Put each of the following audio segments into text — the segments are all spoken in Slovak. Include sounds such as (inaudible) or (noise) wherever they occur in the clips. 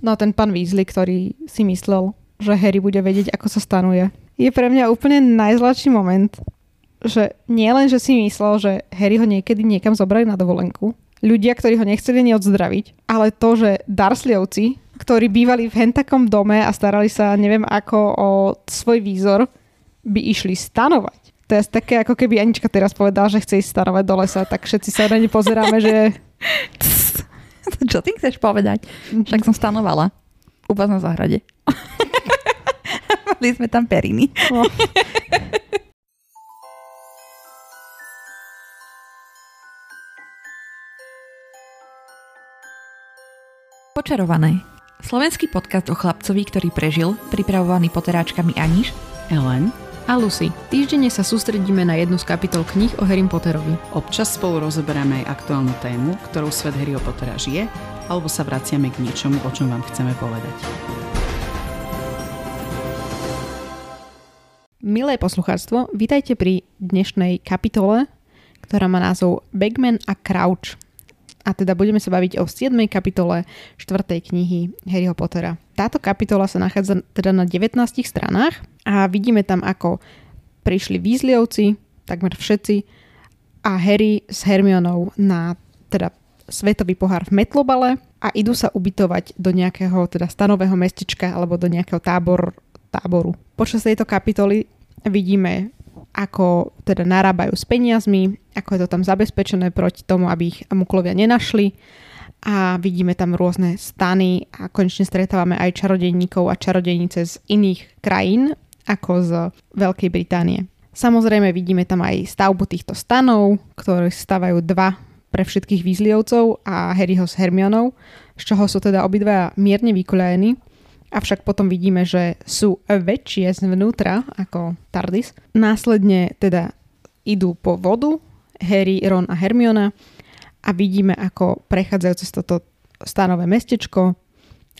No ten pán Weasley, ktorý si myslel, že Harry bude vedieť, ako sa stanuje. Je pre mňa úplne najzlačší moment, že nie len, že si myslel, že Harry ho niekedy niekam zobrali na dovolenku, ľudia, ktorí ho nechceli ani odzdraviť, ale to, že Darsleyovci, ktorí bývali v hentakom dome a starali sa neviem ako o svoj výzor, by išli stanovať. To je také, ako keby Anička teraz povedala, že chce ísť stanovať do lesa, tak všetci sa na ne pozeráme, že... (laughs) (laughs) Čo ty chceš povedať? Však som stanovala. U vás na záhrade. (laughs) Mali sme tam periny. No. Počarované. Slovenský podcast o chlapcovi, ktorý prežil, pripravovaný poteráčkami Aniš, Ellen a Lucy. Týždenne sa sústredíme na jednu z kapitol kníh o Harry Potterovi. Občas spolu rozoberáme aj aktuálnu tému, ktorou svet Harryho Pottera žije, alebo sa vraciame k niečomu, o čom vám chceme povedať. Milé poslucháctvo, vítajte pri dnešnej kapitole, ktorá má názov Bagman a Crouch a teda budeme sa baviť o 7. kapitole 4. knihy Harryho Pottera. Táto kapitola sa nachádza teda na 19 stranách a vidíme tam, ako prišli Weasleyovci, takmer všetci, a Harry s Hermionou na teda svetový pohár v Metlobale a idú sa ubytovať do nejakého teda stanového mestečka alebo do nejakého tábor, táboru. Počas tejto kapitoly vidíme ako teda narábajú s peniazmi, ako je to tam zabezpečené proti tomu, aby ich muklovia nenašli a vidíme tam rôzne stany a konečne stretávame aj čarodejníkov a čarodejnice z iných krajín ako z Veľkej Británie. Samozrejme vidíme tam aj stavbu týchto stanov, ktoré stavajú dva pre všetkých výzliovcov a Harryho s Hermionou, z čoho sú teda obidva mierne vykoľajení avšak potom vidíme, že sú väčšie zvnútra ako TARDIS. Následne teda idú po vodu Harry, Ron a Hermiona a vidíme, ako prechádzajú cez toto stanové mestečko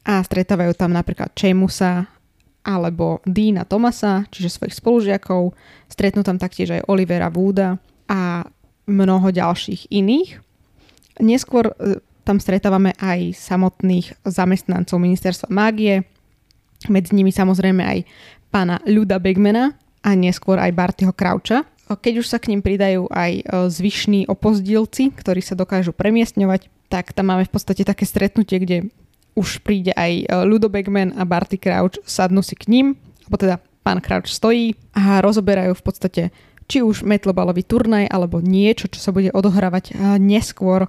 a stretávajú tam napríklad Chemusa alebo Deana Thomasa, čiže svojich spolužiakov. Stretnú tam taktiež aj Olivera Wooda a mnoho ďalších iných. Neskôr e, tam stretávame aj samotných zamestnancov ministerstva mágie, medzi nimi samozrejme aj pána Ľuda Begmana a neskôr aj Bartyho Krauča. Keď už sa k ním pridajú aj e, zvyšní opozdilci, ktorí sa dokážu premiestňovať, tak tam máme v podstate také stretnutie, kde už príde aj Ludo e, Begman a Barty Crouch, sadnú si k ním, alebo teda pán Crouch stojí a rozoberajú v podstate či už metlobalový turnaj alebo niečo, čo sa bude odohrávať e, neskôr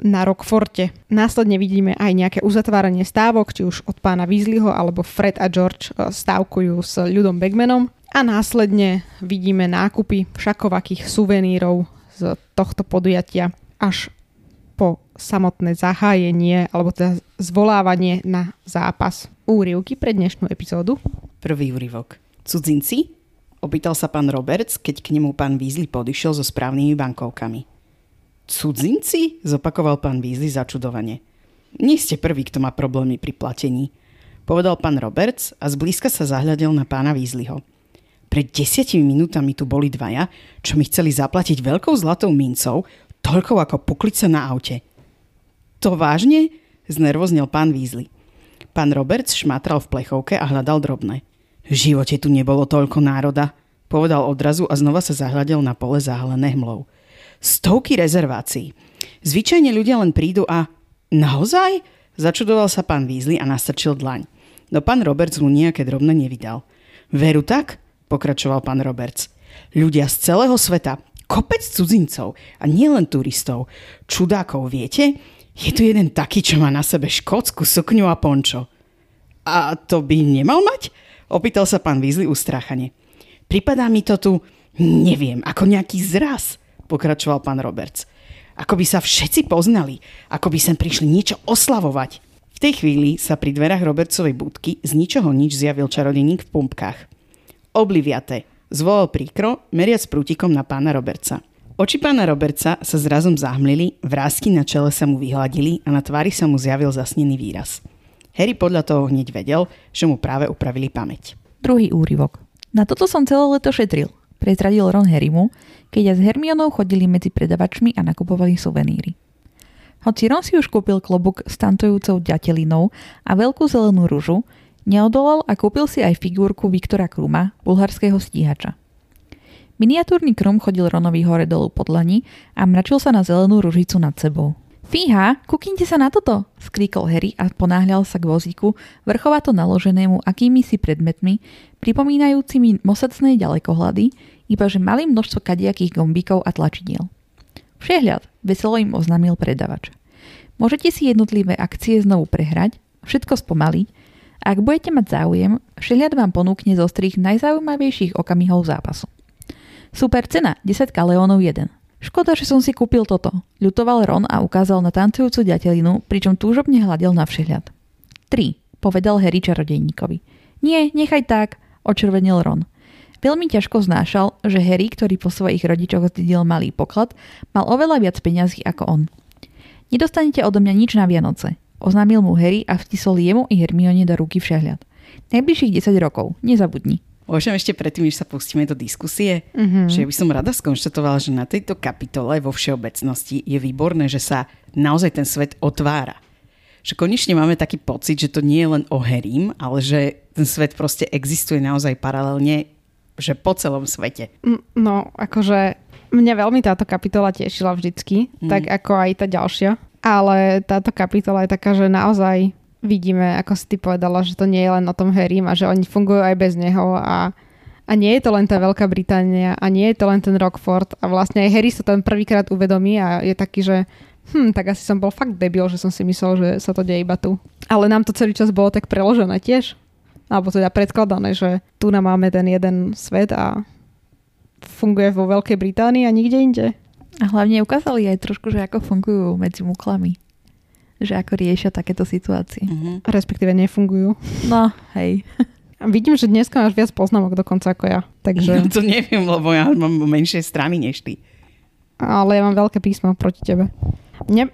na Rockforte. Následne vidíme aj nejaké uzatváranie stávok, či už od pána Weasleyho alebo Fred a George e, stávkujú s ľudom Bagmanom. A následne vidíme nákupy všakovakých suvenírov z tohto podujatia až po samotné zahájenie alebo teda zvolávanie na zápas. Úrivky pre dnešnú epizódu. Prvý úryvok. Cudzinci? Opýtal sa pán Roberts, keď k nemu pán Weasley podišiel so správnymi bankovkami. Cudzinci? Zopakoval pán Weasley začudovane. Nie ste prvý, kto má problémy pri platení. Povedal pán Roberts a zblízka sa zahľadil na pána Weasleyho. Pred desiatimi minútami tu boli dvaja, čo mi chceli zaplatiť veľkou zlatou mincov, toľkou ako puklica na aute. To vážne? Znervoznil pán Weasley. Pán Roberts šmátral v plechovke a hľadal drobné. V živote tu nebolo toľko národa, povedal odrazu a znova sa zahľadil na pole zahalené hmlou stovky rezervácií. Zvyčajne ľudia len prídu a naozaj? Začudoval sa pán Weasley a nastrčil dlaň. No pán Roberts mu nejaké drobné nevydal. Veru tak? Pokračoval pán Roberts. Ľudia z celého sveta, kopec cudzincov a nielen turistov, čudákov, viete? Je tu jeden taký, čo má na sebe škótsku sukňu a pončo. A to by nemal mať? Opýtal sa pán Weasley ustráchane. Pripadá mi to tu, neviem, ako nejaký zraz pokračoval pán Roberts. Ako by sa všetci poznali, ako by sem prišli niečo oslavovať. V tej chvíli sa pri dverách Robertsovej budky z ničoho nič zjavil čarodeník v pumpkách. Obliviate, zvolal príkro, meriac prútikom na pána Robertsa. Oči pána Robertsa sa zrazom zahmlili, vrázky na čele sa mu vyhladili a na tvári sa mu zjavil zasnený výraz. Harry podľa toho hneď vedel, že mu práve upravili pamäť. Druhý úryvok. Na toto som celé leto šetril prezradil Ron Harrymu, keď ja s Hermionou chodili medzi predavačmi a nakupovali suveníry. Hoci Ron si už kúpil klobúk s tantujúcou ďatelinou a veľkú zelenú ružu, neodolal a kúpil si aj figurku Viktora Kruma, bulharského stíhača. Miniatúrny Krum chodil Ronovi hore dolu pod lani a mračil sa na zelenú ružicu nad sebou. Fíha, kúknite sa na toto, skríkol Harry a ponáhľal sa k vozíku, vrchovato naloženému akými si predmetmi, pripomínajúcimi mosacné ďalekohľady, iba že mali množstvo kadiakých gombíkov a tlačidiel. Všehľad, veselo im oznámil predavač. Môžete si jednotlivé akcie znovu prehrať, všetko spomaliť a ak budete mať záujem, všehľad vám ponúkne zo strých najzaujímavejších okamihov zápasu. Super cena, 10 kaleónov 1. Škoda, že som si kúpil toto, ľutoval Ron a ukázal na tancujúcu ďatelinu, pričom túžobne hľadel na všehľad. 3. Povedal Harry čarodejníkovi. Nie, nechaj tak, očervenil Ron. Veľmi ťažko znášal, že Harry, ktorý po svojich rodičoch zdedil malý poklad, mal oveľa viac peňazí ako on. Nedostanete odo mňa nič na Vianoce, oznámil mu Harry a vtisol jemu i Hermione do ruky všehľad. Najbližších 10 rokov, nezabudni. Môžem ešte predtým, než sa pustíme do diskusie, Mhm. že by som rada skonštatovala, že na tejto kapitole vo všeobecnosti je výborné, že sa naozaj ten svet otvára. Že konečne máme taký pocit, že to nie je len o Harrym, ale že ten svet proste existuje naozaj paralelne, že po celom svete. Mm, No, akože mňa veľmi táto kapitola tešila vždycky, Mhm. tak ako aj tá ďalšia. Ale táto kapitola je taká, že naozaj vidíme, ako si ty povedala, že to nie je len o tom Harrym a že oni fungujú aj bez neho a, a nie je to len tá Veľká Británia a nie je to len ten Rockford a vlastne aj Harry sa tam prvýkrát uvedomí a je taký, že hm, tak asi som bol fakt debil, že som si myslel, že sa to deje iba tu. Ale nám to celý čas bolo tak preložené tiež. Alebo teda predkladané, že tu nám máme ten jeden svet a funguje vo Veľkej Británii a nikde inde. A hlavne ukázali aj trošku, že ako fungujú medzi muklami. Že ako riešia takéto situácie. Mhm. Respektíve nefungujú. No, hej. A (laughs) vidím, že dneska máš viac poznámok dokonca ako ja. Takže, No (laughs) to neviem, lebo ja mám menšie strany než ty. ale ja mám veľké písmo proti tebe. Mne,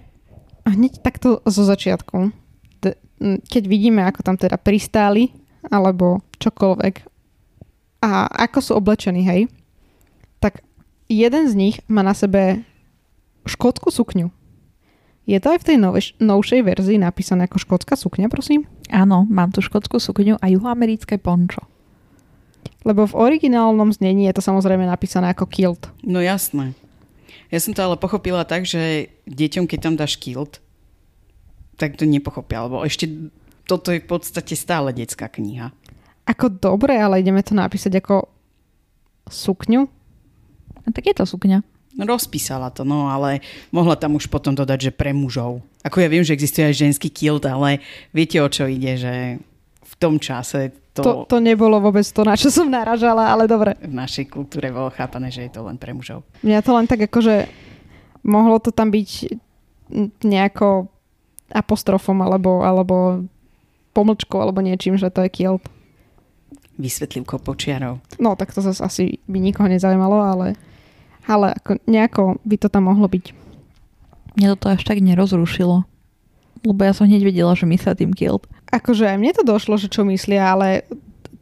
hneď takto zo začiatku, keď vidíme, ako tam teda pristáli, alebo čokoľvek, a ako sú oblečení, hej, tak jeden z nich má na sebe škótsku sukňu. Je to aj v tej noveš- novšej verzii napísané ako škótska sukňa, prosím? Áno, mám tu škótsku sukňu a juhoamerické pončo. Lebo v originálnom znení je to samozrejme napísané ako kilt. No jasné. Ja som to ale pochopila tak, že deťom, keď tam dáš kilt, tak to nepochopia, lebo ešte toto je v podstate stále detská kniha. Ako dobre, ale ideme to napísať ako sukňu. A tak je to sukňa. Rozpísala to, no ale mohla tam už potom dodať, že pre mužov. Ako ja viem, že existuje aj ženský kilt, ale viete o čo ide, že v tom čase to, To, to nebolo vôbec to, na čo som naražala, ale dobre. v našej kultúre bolo chápané, že je to len pre mužov. Mňa to len tak akože mohlo to tam byť nejako apostrofom alebo, alebo pomlčkou alebo niečím, že to je kilt. Vysvetlivkou počiarov. No tak to zase asi by nikoho nezaujímalo, ale, ale ako nejako by to tam mohlo byť. Mňa toto až tak nerozrušilo. Lebo ja som hneď vedela, že myslia tým kilt. Akože aj mne to došlo, že čo myslia, ale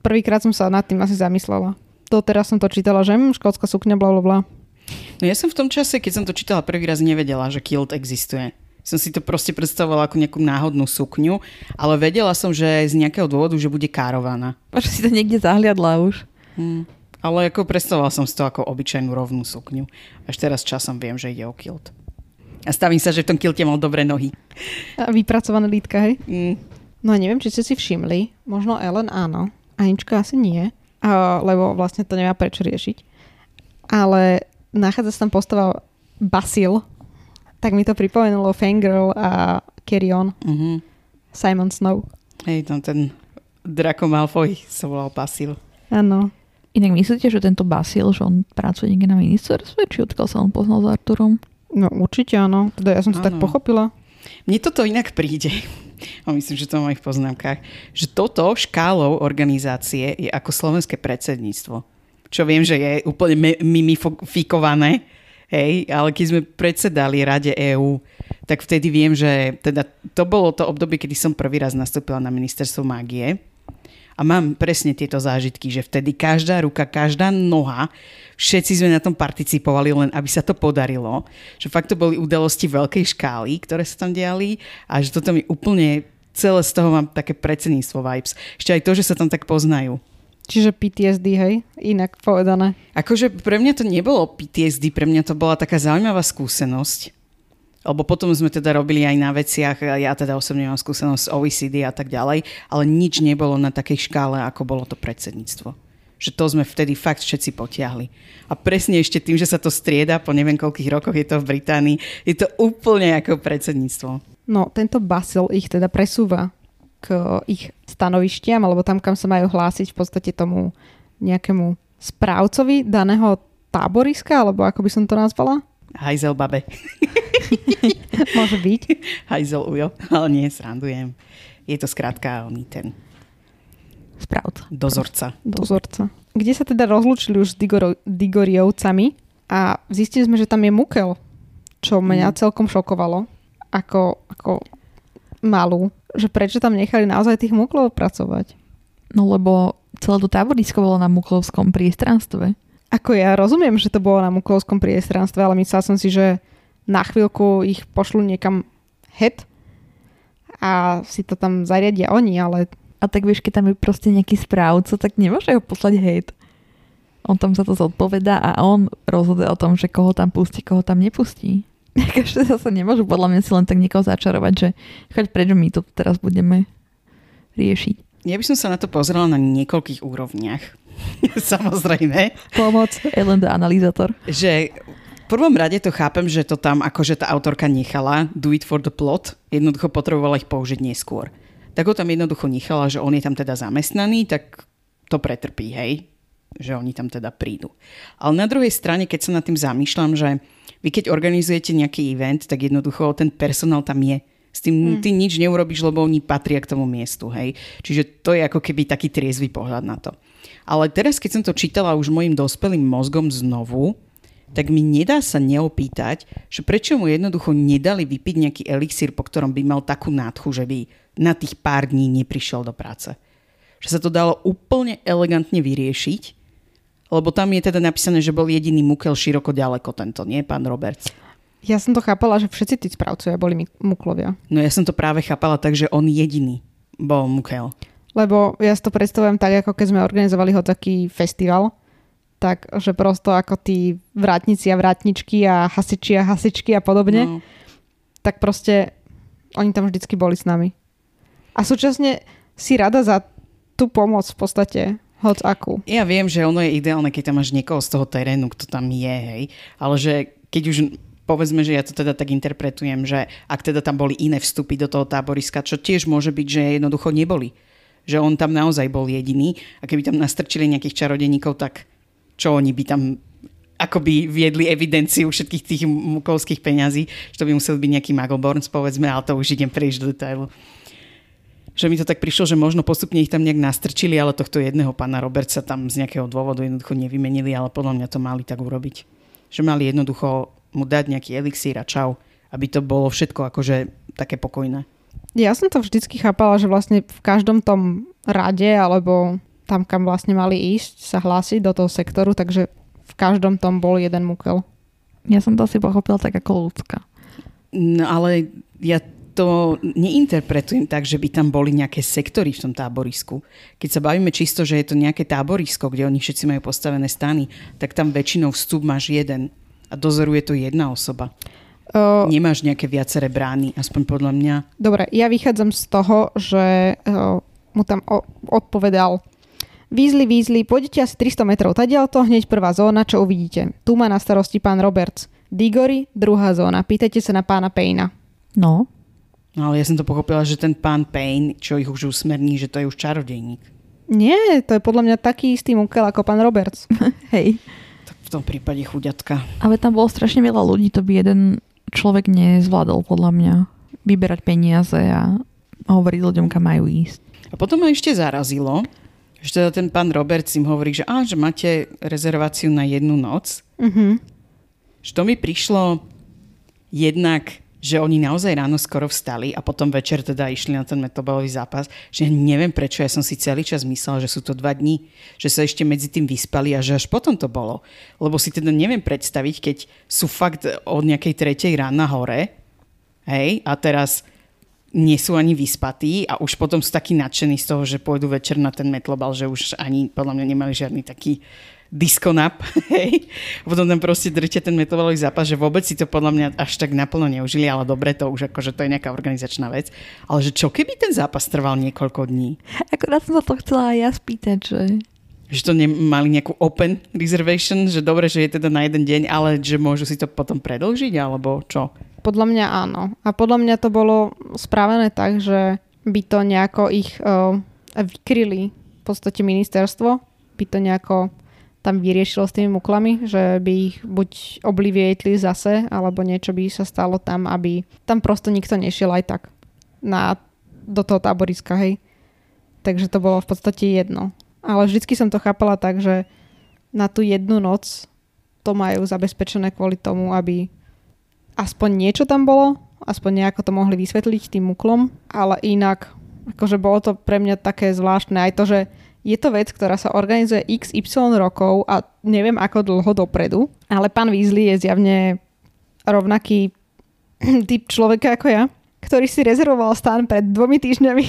prvýkrát som sa nad tým asi zamyslela. To teraz som to čítala, že hm, škótska sukňa, bla bla bla. No ja som v tom čase, keď som to čítala prvý raz, nevedela, že kilt existuje. Som si to proste predstavovala ako nejakú náhodnú sukňu, ale vedela som, že z nejakého dôvodu, že bude károvaná. Možno si to niekde zahliadla už. Hm. Ale ako predstavovala som si to ako obyčajnú rovnú sukňu. Až teraz časom viem, že ide o kilt. A stavím sa, že v tom kilte mal dobré nohy. A vypracované lítka, hej? Mm. No a neviem, či ste si všimli, možno Ellen áno, Anička asi nie, a, lebo vlastne to nemá prečo riešiť. Ale nachádza sa tam postava Basil, tak mi to pripomenulo Fangirl a Carry On, Mhm. Simon Snow. Hej, tam ten Draco Malfoy sa volal Basil. Áno. Inak myslíte, že tento Basil, že on pracuje niekde na ministerstve, či odkiaľ sa on poznal s Arturom? No určite áno, teda ja som to tak Áno. pochopila. Mne toto inak príde, (laughs) a myslím, že to v poznámkach, že toto škálou organizácie je ako slovenské predsedníctvo. Čo viem, že je úplne mimifikované, hej, ale keď sme predsedali Rade EÚ, tak vtedy viem, že teda to bolo to obdobie, kedy som prvý raz nastúpila na ministerstvo mágie A mám presne tieto zážitky, že vtedy každá ruka, každá noha, všetci sme na tom participovali, len aby sa to podarilo. Že fakt to boli udalosti veľkej škály, ktoré sa tam diali a že toto mi úplne celé z toho mám také predsedníctvo vibes. Ešte aj to, že sa tam tak poznajú. Čiže PTSD, hej? Inak povedané. Akože pre mňa to nebolo PTSD, pre mňa to bola taká zaujímavá skúsenosť, lebo potom sme teda robili aj na veciach, ja teda osobne mám skúsenosť z OECD a tak ďalej, ale nič nebolo na takej škále, ako bolo to predsedníctvo. Že to sme vtedy fakt všetci potiahli. A presne ešte tým, že sa to strieda, po neviem koľkých rokoch je to v Británii, je to úplne ako predsedníctvo. No, tento Basil ich teda presúva k ich stanovištiam, alebo tam, kam sa majú hlásiť v podstate tomu nejakému správcovi daného táboriska, alebo ako by som to nazvala? Hajzel babe. (laughs) Môže byť. (laughs) Hajzel ujo, ale nie, srandujem. Je to skrátka oný ten Správca. dozorca. Dozorca. Kde sa teda rozlúčili už s Digoro- Digoriovcami a zistili sme, že tam je Mukel, čo mňa Mm. celkom šokovalo, ako, ako malú. Že prečo tam nechali naozaj tých Muklov pracovať? No lebo celé to táborisko bolo na Muklovskom priestranstve. Ako ja rozumiem, že to bolo na Muklovskom priestranstve, ale myslela som si, že na chvíľku ich pošlu niekam het a si to tam zariadia oni, ale A tak vieš, keď tam je proste nejaký správca, tak nemôže ho poslať hejt. On tam za to zodpoveda a on rozhoduje o tom, že koho tam pustí, koho tam nepustí. (laughs) Každé zase nemôžu podľa mňa si len tak niekoho začarovať, že choď prečo my to teraz budeme riešiť. Ja by som sa na to pozrela na niekoľkých úrovniach. (laughs) Samozrejme. pomoc. Ellen the analyzátor. Že v prvom rade to chápem, že to tam akože tá autorka nechala do it for the plot. Jednoducho potrebovala ich použiť neskôr. Tak ho tam jednoducho nechala, že on je tam teda zamestnaný, tak to pretrpí, hej? Že oni tam teda prídu. Ale na druhej strane, keď sa nad tým zamýšľam, že vy keď organizujete nejaký event, tak jednoducho ten personál tam je. S tým hmm. ty nič neurobiš, lebo oni patria k tomu miestu, hej? Čiže to je ako keby taký triezvy pohľad na to. Ale teraz, keď som to čítala už mojim dospelým mozgom znovu, tak mi nedá sa neopýtať, že prečo mu jednoducho nedali vypiť nejaký elixír, po ktorom by mal takú nádchu, že by na tých pár dní neprišiel do práce. Že sa to dalo úplne elegantne vyriešiť, lebo tam je teda napísané, že bol jediný mukel široko ďaleko tento, nie pán Roberts. Ja som to chápala, že všetci tí správcovia boli Muklovia. No ja som to práve chápala tak, že on jediný bol mukel. Lebo ja si to predstavujem tak, ako keď sme organizovali ho taký festival, tak že prosto ako tí vrátnici a vrátničky a hasiči a hasičky a podobne, no. Tak proste oni tam vždycky boli s nami. A súčasne si rada za tú pomoc v podstate, hoc akú. Ja viem, že ono je ideálne, keď tam máš niekoho z toho terénu, kto tam je, hej. Ale že keď už povedzme, že ja to teda tak interpretujem, že ak teda tam boli iné vstupy do toho táboriska, čo tiež môže byť, že jednoducho neboli. Že on tam naozaj bol jediný a keby tam nastrčili nejakých čarodeníkov, tak čo oni by tam akoby viedli evidenciu všetkých tých mukovských peňazí, že to by musel byť nejaký Muggleborns, povedzme, ale to už idem príliš do detailu že mi to tak prišlo, že možno postupne ich tam nejak nastrčili, ale tohto jedného pána Robertsa tam z nejakého dôvodu jednoducho nevymenili, ale podľa mňa to mali tak urobiť. Že mali jednoducho mu dať nejaký elixír a čau, aby to bolo všetko akože také pokojné. Ja som to vždycky chápala, že vlastne v každom tom rade, alebo tam, kam vlastne mali ísť, sa hlásiť do toho sektoru, takže v každom tom bol jeden mukel. Ja som to asi pochopila tak ako ľudská. No ale ja to neinterpretujem tak, že by tam boli nejaké sektory v tom táborisku. Keď sa bavíme čisto, že je to nejaké táborisko, kde oni všetci majú postavené stany, tak tam väčšinou vstup máš jeden a dozoruje to jedna osoba. Uh, Nemáš nejaké viaceré brány, aspoň podľa mňa. Dobre, ja vychádzam z toho, že uh, mu tam o- odpovedal Výzli, výzli, pôjdete asi 300 metrov tadiaľto, hneď prvá zóna, čo uvidíte. Tu má na starosti pán Roberts. Digory, druhá zóna. Pýtajte sa na pána Payna. No, No ale ja som to pochopila, že ten pán Payne, čo ich už usmerní, že to je už čarodejník. Nie, to je podľa mňa taký istý mukel ako pán Roberts. (laughs) hej. Tak v tom prípade chuďatka. Ale tam bolo strašne veľa ľudí, to by jeden človek nezvládol podľa mňa. Vyberať peniaze a hovoriť ľuďom, kam majú ísť. A potom ma ešte zarazilo, že teda ten pán Roberts im hovorí, že, á, že máte rezerváciu na jednu noc. Mhm. Že to mi prišlo jednak, že oni naozaj ráno skoro vstali a potom večer teda išli na ten metabolový zápas, že neviem prečo, ja som si celý čas myslela, že sú to dva dní, že sa ešte medzi tým vyspali a že až potom to bolo. Lebo si teda neviem predstaviť, keď sú fakt od nejakej tretej rána hore, hej, a teraz nie sú ani vyspatí a už potom sú takí nadšení z toho, že pôjdu večer na ten metlobal, že už ani podľa mňa nemali žiadny taký diskonap, (laughs) hej. Potom tam proste držíte ten metabolový zápas, že vôbec si to podľa mňa až tak naplno neužili, ale dobre, to už akože to je nejaká organizačná vec. Ale že čo keby ten zápas trval niekoľko dní? Akorát som sa to chcela aj ja spýtať, že... Že to nemali nejakú open reservation, že dobre, že je teda na jeden deň, ale že môžu si to potom predlžiť, alebo čo? Podľa mňa áno. A podľa mňa to bolo spravené tak, že by to nejako ich uh, vykryli v podstate ministerstvo, by to nejako tam vyriešilo s tými muklami, že by ich buď oblivietli zase, alebo niečo by sa stalo tam, aby tam prosto nikto nešiel aj tak na, do toho táboriska, hej. Takže to bolo v podstate jedno. Ale vždycky som to chápala tak, že na tú jednu noc to majú zabezpečené kvôli tomu, aby aspoň niečo tam bolo, aspoň nejako to mohli vysvetliť tým muklom, ale inak, akože bolo to pre mňa také zvláštne aj to, že je to vec, ktorá sa organizuje XY rokov a neviem ako dlho dopredu, ale pán Weasley je zjavne rovnaký (clears throat) typ človeka ako ja, ktorý si rezervoval stan pred dvomi týždňami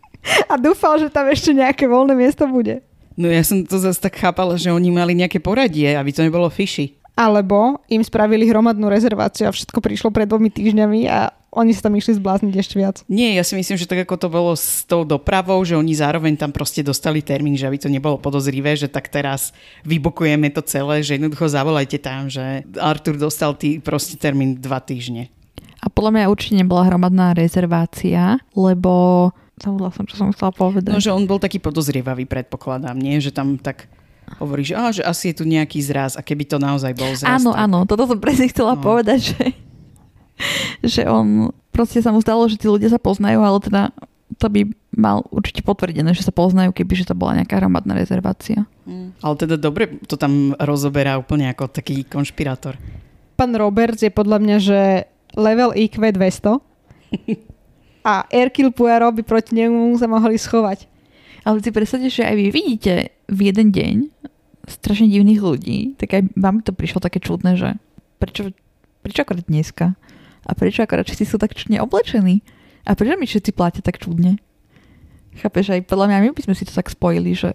(laughs) a dúfal, že tam ešte nejaké voľné miesto bude. No ja som to zase tak chápala, že oni mali nejaké poradie, aby to nebolo fishy. Alebo im spravili hromadnú rezerváciu a všetko prišlo pred dvomi týždňami a oni sa tam išli zblázniť ešte viac. Nie, ja si myslím, že tak ako to bolo s tou dopravou, že oni zároveň tam proste dostali termín, že aby to nebolo podozrivé, že tak teraz vybokujeme to celé, že jednoducho zavolajte tam, že Artur dostal tý proste termín dva týždne. A podľa mňa určite nebola hromadná rezervácia, lebo zabudla som, čo som chcela povedať. No, že on bol taký podozrievavý, predpokladám, nie? Že tam tak hovorí, že, á, že asi je tu nejaký zraz a keby to naozaj bol zraz. Áno, tak... áno, toto som presne chcela no. povedať, že (laughs) že on proste sa mu stalo, že tí ľudia sa poznajú, ale teda to by mal určite potvrdené, že sa poznajú, keby že to bola nejaká hromadná rezervácia. Mm. Ale teda dobre to tam rozoberá úplne ako taký konšpirátor. Pán Roberts je podľa mňa, že level IQ 200 (laughs) a Erkil Puero by proti nemu sa mohli schovať. Ale si predstavte, že aj vy vidíte v jeden deň strašne divných ľudí, tak aj vám to prišlo také čudné, že prečo, prečo akorát dneska? A prečo akorát všetci sú tak čudne oblečení? A prečo mi všetci platia tak čudne? Chápeš, aj podľa mňa my by sme si to tak spojili, že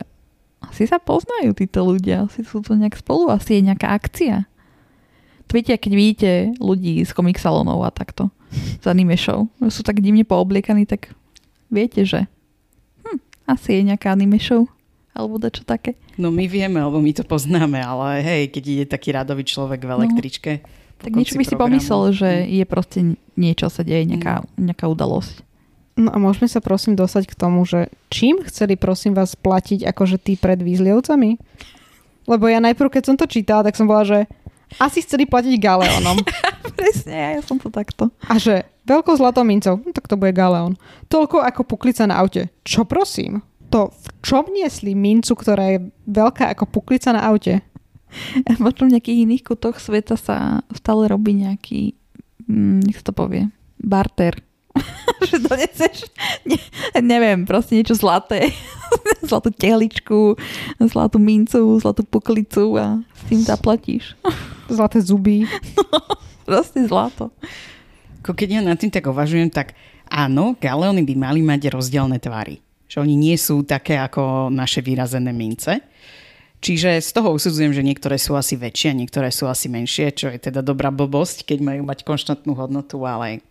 asi sa poznajú títo ľudia, asi sú to nejak spolu, asi je nejaká akcia. To viete, keď vidíte ľudí z komik salónov a takto, z anime show, sú tak divne poobliekaní, tak viete, že hm, asi je nejaká anime show alebo čo také. No my vieme, alebo my to poznáme, ale hej, keď ide taký radový človek v no. električke, no tak niečo by si pomyslel, že mm. je proste niečo sa deje, nejaká, mm. nejaká udalosť. No a môžeme sa prosím dostať k tomu, že čím chceli prosím vás platiť akože tí pred výzlievcami? Lebo ja najprv, keď som to čítala, tak som bola, že asi chceli platiť galeónom. (laughs) Presne, ja som to takto. A že veľkou zlatou mincov, no, tak to bude galeón. Toľko ako puklica na aute. Čo prosím? To v čom niesli mincu, ktorá je veľká ako puklica na aute? (laughs) A možno v nejakých iných kutoch sveta sa stále robí nejaký, mm, nech sa to povie, barter. (laughs) že doneseš, ne, neviem, proste niečo zlaté. (laughs) zlatú tehličku, zlatú mincu, zlatú poklicu a s tým zaplatíš. Zlaté zuby. No, proste zlato. Keď ja nad tým tak uvažujem, tak áno, galeóny by mali mať rozdielne tvary. Že oni nie sú také ako naše vyrazené mince Čiže z toho usudzujem, že niektoré sú asi väčšie a niektoré sú asi menšie, čo je teda dobrá blbosť, keď majú mať konštantnú hodnotu, ale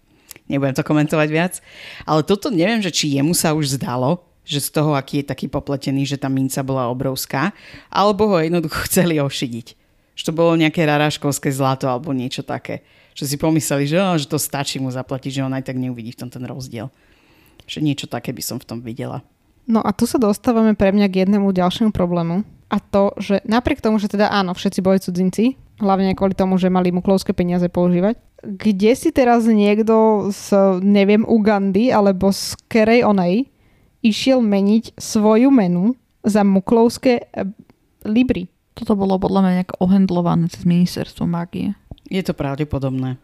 nebudem to komentovať viac. Ale toto neviem, že či jemu sa už zdalo, že z toho, aký je taký popletený, že tá minca bola obrovská, alebo ho jednoducho (laughs) chceli ošidiť. Že to bolo nejaké raráškovské zlato alebo niečo také. Že si pomysleli, že, že to stačí mu zaplatiť, že on aj tak neuvidí v tom ten rozdiel. Že niečo také by som v tom videla. No a tu sa dostávame pre mňa k jednému ďalšiemu problému a to, že napriek tomu, že teda áno, všetci boli cudzinci, hlavne kvôli tomu, že mali muklovské peniaze používať, kde si teraz niekto z, neviem, Ugandy alebo z kerej onej išiel meniť svoju menu za muklovské e, libry. Toto bolo podľa mňa nejak ohendlované cez ministerstvo mágie. Je to pravdepodobné.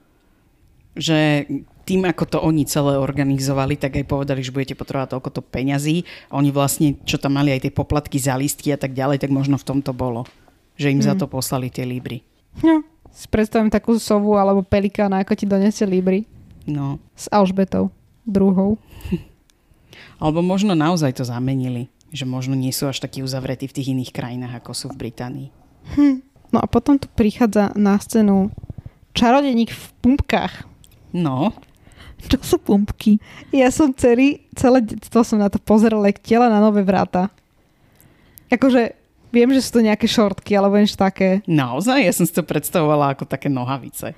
že tým, ako to oni celé organizovali, tak aj povedali, že budete potrebovať toľko to peňazí. Oni vlastne, čo tam mali aj tie poplatky za listky a tak ďalej, tak možno v tom to bolo. Že im mm. za to poslali tie líbry. No, predstavím takú sovu alebo pelikána, ako ti donesie líbry. No. S Alžbetou druhou. (laughs) Alebo možno naozaj to zamenili. Že možno nie sú až takí uzavretí v tých iných krajinách, ako sú v Británii. Hm. No a potom tu prichádza na scénu čarodeník v pumpkách. No. Čo sú pumpky? Ja som celý, celé detstvo som na to pozerala, jak tela na nové vráta. Akože viem, že sú to nejaké šortky, alebo niečo také. Naozaj? Ja som si to predstavovala ako také nohavice.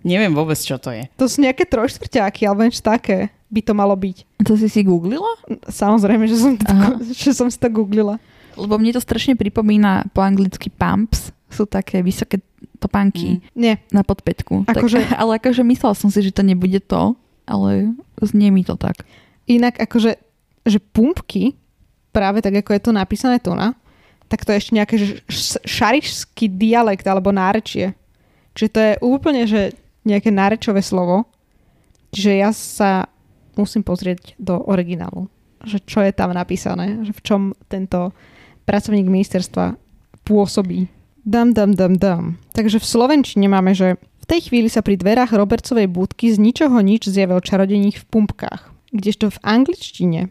Neviem vôbec, čo to je. To sú nejaké trojštvrťáky, alebo niečo také by to malo byť. To si si googlila? Samozrejme, že som, to, (laughs) že som si to googlila. Lebo mne to strašne pripomína po anglicky pumps. Sú také vysoké topánky mm. Nie. na podpäťku. Akože... Tak, (laughs) ale akože myslela som si, že to nebude to, ale znie mi to tak. Inak akože, že pumpky, práve tak ako je to napísané tu na, tak to je ešte nejaké šarišský dialekt alebo nárečie. Čiže to je úplne, že nejaké nárečové slovo. Čiže ja sa musím pozrieť do originálu, že čo je tam napísané, že v čom tento pracovník ministerstva pôsobí. Dam, dam, dam, dam. Takže v Slovenčine máme, že tej chvíli sa pri dverách Robertsovej budky z ničoho nič zjavil čarodeník v pumpkách. Kdežto v angličtine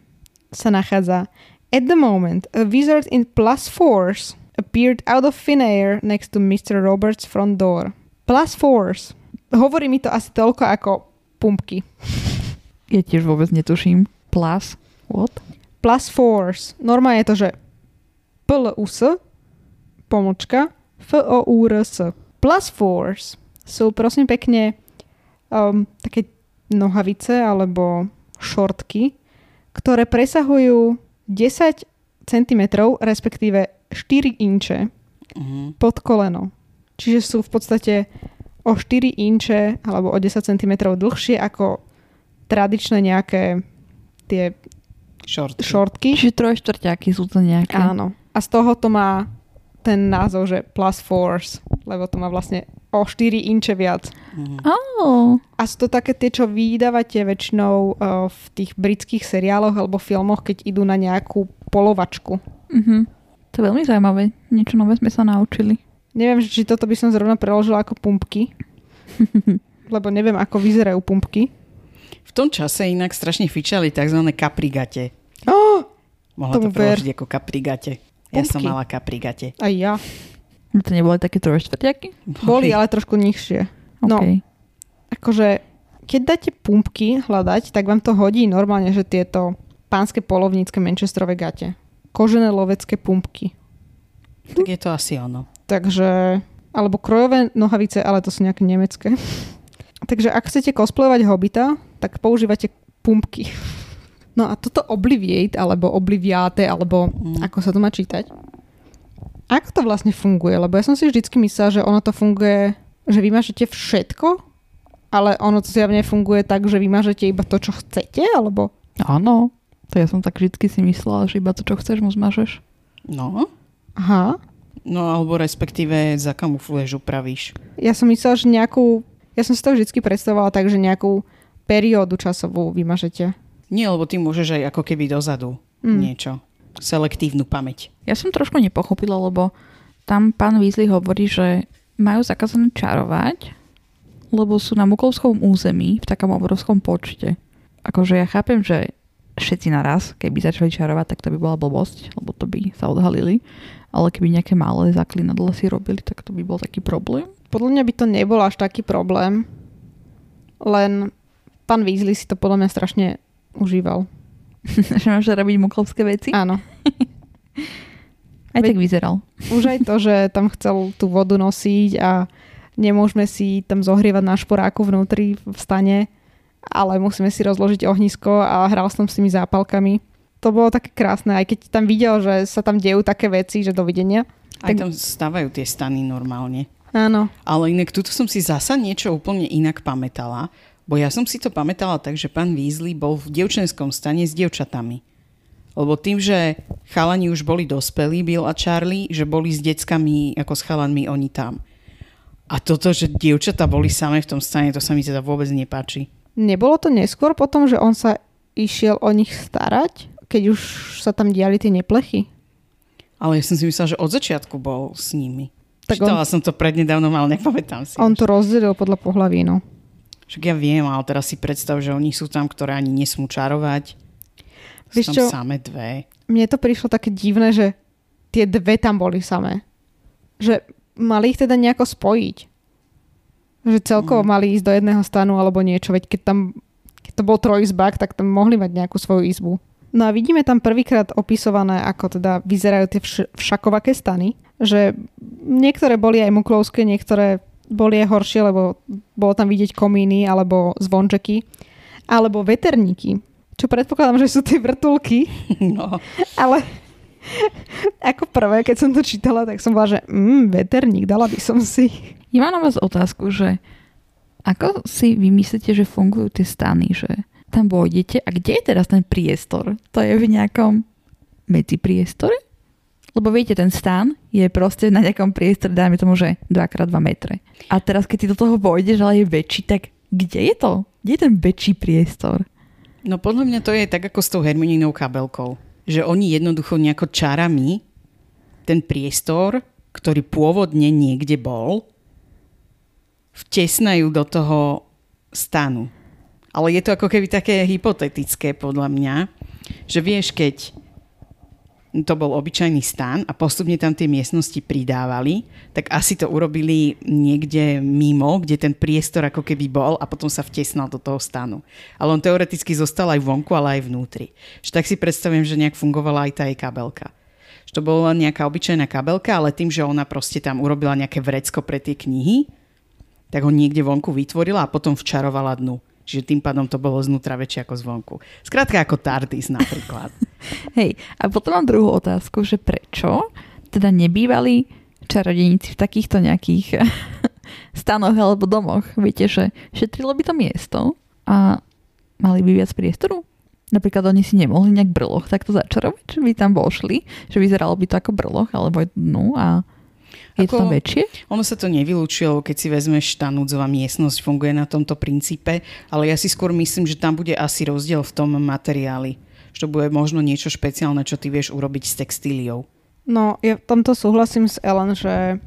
sa nachádza At the moment, a wizard in plus force appeared out of thin air next to Mr. Roberts' front door. Plus force. Hovorí mi to asi toľko ako pumpky. (laughs) Ja tiež vôbec netuším. Plus, what? Plus force. Norma je to, že plus, pomočka, f o u r s. Plus force sú prosím pekne um, také nohavice alebo šortky, ktoré presahujú 10 cm, respektíve 4 inče uh-huh. pod koleno. Čiže sú v podstate o 4 inče alebo o 10 cm dlhšie ako tradičné nejaké tie šortky. šortky. Čiže trojštvrťáky sú to nejaké. Áno. A z toho to má ten názov, že plus force, lebo to má vlastne o 4 inče viac. Mm. Oh. A sú to také tie, čo vydávate väčšinou uh, v tých britských seriáloch alebo filmoch, keď idú na nejakú polovačku. Mm-hmm. To je veľmi zaujímavé. Niečo nové sme sa naučili. Neviem, či toto by som zrovna preložila ako pumpky. (laughs) lebo neviem, ako vyzerajú pumpky. V tom čase inak strašne fičali tzv. kaprigate. Oh, Mohla to preložiť ver. ako kaprigate. Ja som mala kaprigate. Aj ja. To neboli také trojštvrťaky? Boli, ale trošku nižšie. No, okay. akože keď dáte pumpky hľadať, tak vám to hodí normálne, že tieto pánske polovnícke Manchesterové gate. Kožené lovecké pumpky. Tak je to asi ono. Takže, alebo krojové nohavice, ale to sú nejaké nemecké. (laughs) Takže ak chcete cosplayovať hobita, tak používate pumpky. (laughs) No a toto Obliviate, alebo Obliviate, alebo mm. ako sa to má čítať, ako to vlastne funguje? Lebo ja som si vždycky myslela, že ono to funguje, že vymažete všetko, ale ono to zjavne funguje tak, že vymažete iba to, čo chcete, alebo... Áno, to ja som tak vždycky si myslela, že iba to, čo chceš, mu zmažeš. No. Aha. No alebo respektíve zakamufluješ, upravíš. Ja som myslela, že nejakú... Ja som si to vždycky predstavovala tak, že nejakú periódu časovú vymažete. Nie, lebo ty môžeš aj ako keby dozadu mm. niečo selektívnu pamäť. Ja som trošku nepochopila, lebo tam pán Weasley hovorí, že majú zakázané čarovať, lebo sú na Mukovskom území v takom obrovskom počte. Akože ja chápem, že všetci naraz, keby začali čarovať, tak to by bola blbosť, lebo to by sa odhalili. Ale keby nejaké malé zaklinadla si robili, tak to by bol taký problém. Podľa mňa by to nebol až taký problém, len pán Weasley si to podľa mňa strašne užíval. (laughs) že máš robiť muklovské veci? Áno. (laughs) aj tak vyzeral. Už aj to, že tam chcel tú vodu nosiť a nemôžeme si tam zohrievať na šporáku vnútri v stane, ale musíme si rozložiť ohnisko a hral som s tými zápalkami. To bolo také krásne, aj keď tam videl, že sa tam dejú také veci, že dovidenia. Aj tak... tam stávajú tie stany normálne. Áno. Ale inak tuto som si zasa niečo úplne inak pamätala, Bo ja som si to pamätala tak, že pán Weasley bol v dievčenskom stane s dievčatami. Lebo tým, že chalani už boli dospelí, Bill a Charlie, že boli s deckami ako s chalanmi oni tam. A toto, že dievčatá boli samé v tom stane, to sa mi teda vôbec nepáči. Nebolo to neskôr potom, že on sa išiel o nich starať, keď už sa tam diali tie neplechy? Ale ja som si myslela, že od začiatku bol s nimi. Tak Čítala on- som to prednedávnom, ale nepamätám si. On už. to rozdelil podľa pohlaví, no. Však ja viem, ale teraz si predstav, že oni sú tam, ktoré ani nesmú čarovať. Sú Vieš tam čo? samé dve. Mne to prišlo také divné, že tie dve tam boli samé. Že mali ich teda nejako spojiť. Že celkovo Mhm. mali ísť do jedného stanu alebo niečo, veď keď tam keď to bol trojizbák, tak tam mohli mať nejakú svoju izbu. No a vidíme tam prvýkrát opisované, ako teda vyzerajú tie vš- všakovaké stany, že niektoré boli aj muklovské, niektoré boli aj horšie, lebo bolo tam vidieť komíny alebo zvončeky, alebo veterníky, čo predpokladám, že sú tie vrtulky, (laughs) No. ale (laughs) ako prvé, keď som to čítala, tak som bola, že mm, veterník, dala by som si. Ja mám na vás otázku, že ako si vymyslíte, že fungujú tie stany, že tam vojdete a kde je teraz ten priestor? To je v nejakom medzipriestore? Lebo viete, ten stan je proste na nejakom priestore, dajme tomu, že 2x2 metre. A teraz, keď ty do toho vojdeš, ale je väčší, tak kde je to? Kde je ten väčší priestor? no podľa mňa to je tak ako s tou Hermininou kabelkou. Že oni jednoducho nejako čarami ten priestor, ktorý pôvodne niekde bol, vtesnajú do toho stanu. Ale je to ako keby také hypotetické podľa mňa, že vieš, keď to bol obyčajný stan a postupne tam tie miestnosti pridávali, tak asi to urobili niekde mimo, kde ten priestor ako keby bol a potom sa vtesnal do toho stanu. Ale on teoreticky zostal aj vonku, ale aj vnútri. Že tak si predstavujem, že nejak fungovala aj tá jej kabelka. Že to bola nejaká obyčajná kabelka, ale tým, že ona proste tam urobila nejaké vrecko pre tie knihy, tak ho niekde vonku vytvorila a potom včarovala dnu. Čiže tým pádom to bolo znútra väčšie ako zvonku. Skrátka ako TARDIS napríklad. (laughs) Hej, a potom mám druhú otázku, že prečo teda nebývali čarodejníci v takýchto nejakých (laughs) stanoch alebo domoch? Viete, že šetrilo by to miesto a mali by viac priestoru? Napríklad oni si nemohli nejak brloch takto začarovať, že by tam vošli, že vyzeralo by to ako brloch alebo dnu a je to Ako- tam väčšie? Ono sa to nevylúčilo, keď si vezmeš tá núdzová miestnosť, funguje na tomto princípe, ale ja si skôr myslím, že tam bude asi rozdiel v tom materiáli. Že to bude možno niečo špeciálne, čo ty vieš urobiť s textíliou. No, ja v tomto súhlasím s Ellen, že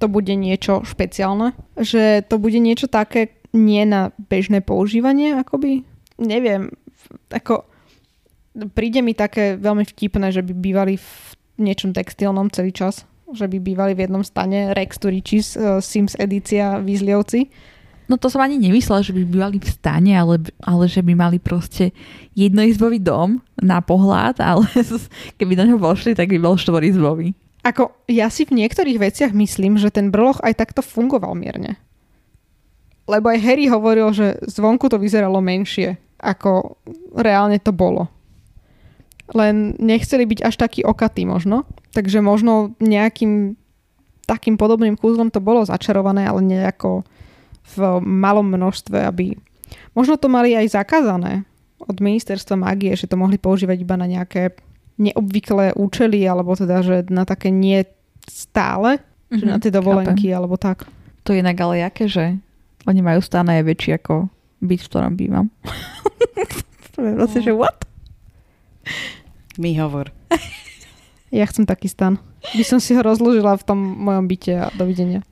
to bude niečo špeciálne. Že to bude niečo také nie na bežné používanie, akoby. Neviem, ako príde mi také veľmi vtipné, že by bývali v niečom textilnom celý čas. Že by bývali v jednom stane Rex to Riches, uh, Sims edícia Výzliovci. No to som ani nemyslela, že by bývali v stane, ale, ale že by mali proste jednoizbový dom na pohľad, ale (laughs) keby do ňoho vošli, tak by bol štvorizbový. Ako, ja si v niektorých veciach myslím, že ten brloch aj takto fungoval mierne. Lebo aj Harry hovoril, že zvonku to vyzeralo menšie, ako reálne to bolo. Len nechceli byť až taký okatý možno, takže možno nejakým takým podobným kúzlom to bolo začarované, ale nejako v malom množstve, aby... Možno to mali aj zakázané od ministerstva mágie, že to mohli používať iba na nejaké neobvyklé účely, alebo teda, že na také nie stále, mm-hmm, že Mhm, na tie dovolenky, alebo tak. To je inak ale jaké, že oni majú stána je väčší ako byt, v ktorom bývam. (laughs) to je vlastne, že what? Mi hovor. (laughs) Ja chcem taký stan. By som si ho rozložila v tom mojom byte a dovidenia.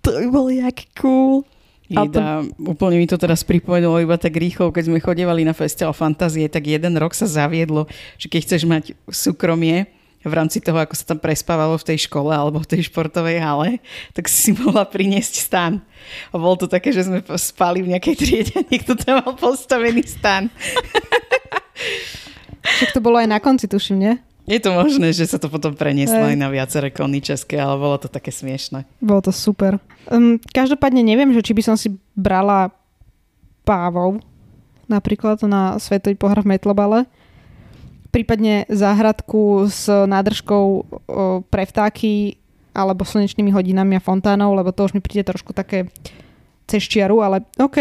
To by bolo jak cool. To- Jeda, úplne mi to teraz pripomenulo iba tak rýchlo, keď sme chodevali na festival fantázie, tak jeden rok sa zaviedlo, že keď chceš mať súkromie v rámci toho, ako sa tam prespávalo v tej škole alebo v tej športovej hale, tak si si (laughs) mohla priniesť stan. A bolo to také, že sme spali v nejakej triede a niekto tam mal postavený stan. (laughs) Však to bolo aj na konci, tuším, nie? Je to možné, že sa to potom prenieslo aj na viaceré kony české, ale bolo to také smiešne. Bolo to super. Um, každopádne neviem, že či by som si brala pávov, napríklad na Svetový pohár v Metlobale, prípadne záhradku s nádržkou o, pre vtáky alebo slnečnými hodinami a fontánou, lebo to už mi príde trošku také cez čiaru, ale OK.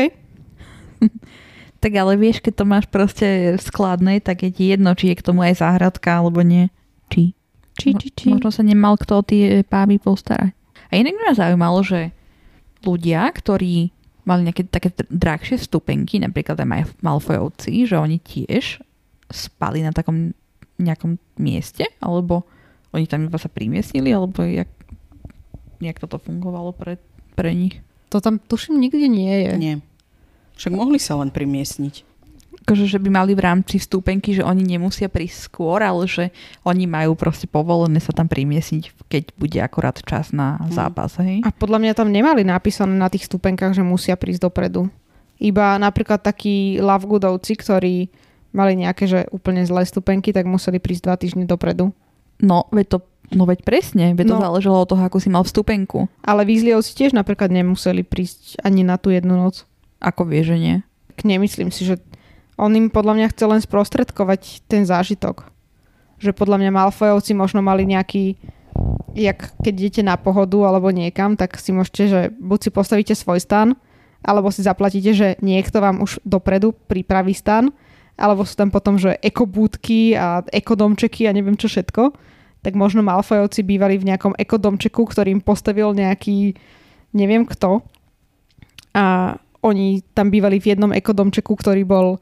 (laughs) Tak ale vieš, keď to máš proste v skladnej, tak je ti jedno, či je k tomu aj záhradka, alebo nie. Či. Či, či, či. Možno sa nemal kto o tie pávy postarať. A inak by ma zaujímalo, že ľudia, ktorí mali nejaké také drahšie stupenky, napríklad aj Malfoyovci, že oni tiež spali na takom nejakom mieste, alebo oni tam iba sa primiestnili, alebo jak, jak toto fungovalo pre, pre nich? To tam tuším nikde nie je. Nie. Však mohli sa len primiestniť akože, že by mali v rámci vstúpenky, že oni nemusia prísť skôr, ale že oni majú proste povolené sa tam primiesniť, keď bude akorát čas na hm. zápas. Hej? A podľa mňa tam nemali napísané na tých stupenkách, že musia prísť dopredu. Iba napríklad takí Lovegoodovci, ktorí mali nejaké že úplne zlé stupenky, tak museli prísť dva týždne dopredu. No, veď to No veď presne, veď to no. záležalo od toho, ako si mal vstupenku. Ale Weasleyovci tiež napríklad nemuseli prísť ani na tú jednu noc. Ako vie, že nie? Nemyslím si, že on im podľa mňa chce len sprostredkovať ten zážitok. Že podľa mňa Malfojovci možno mali nejaký, jak keď idete na pohodu alebo niekam, tak si môžete, že buď si postavíte svoj stan, alebo si zaplatíte, že niekto vám už dopredu pripraví stan, alebo sú tam potom, že ekobúdky a ekodomčeky a neviem čo všetko, tak možno Malfojovci bývali v nejakom ekodomčeku, ktorým postavil nejaký neviem kto. A oni tam bývali v jednom ekodomčeku, ktorý bol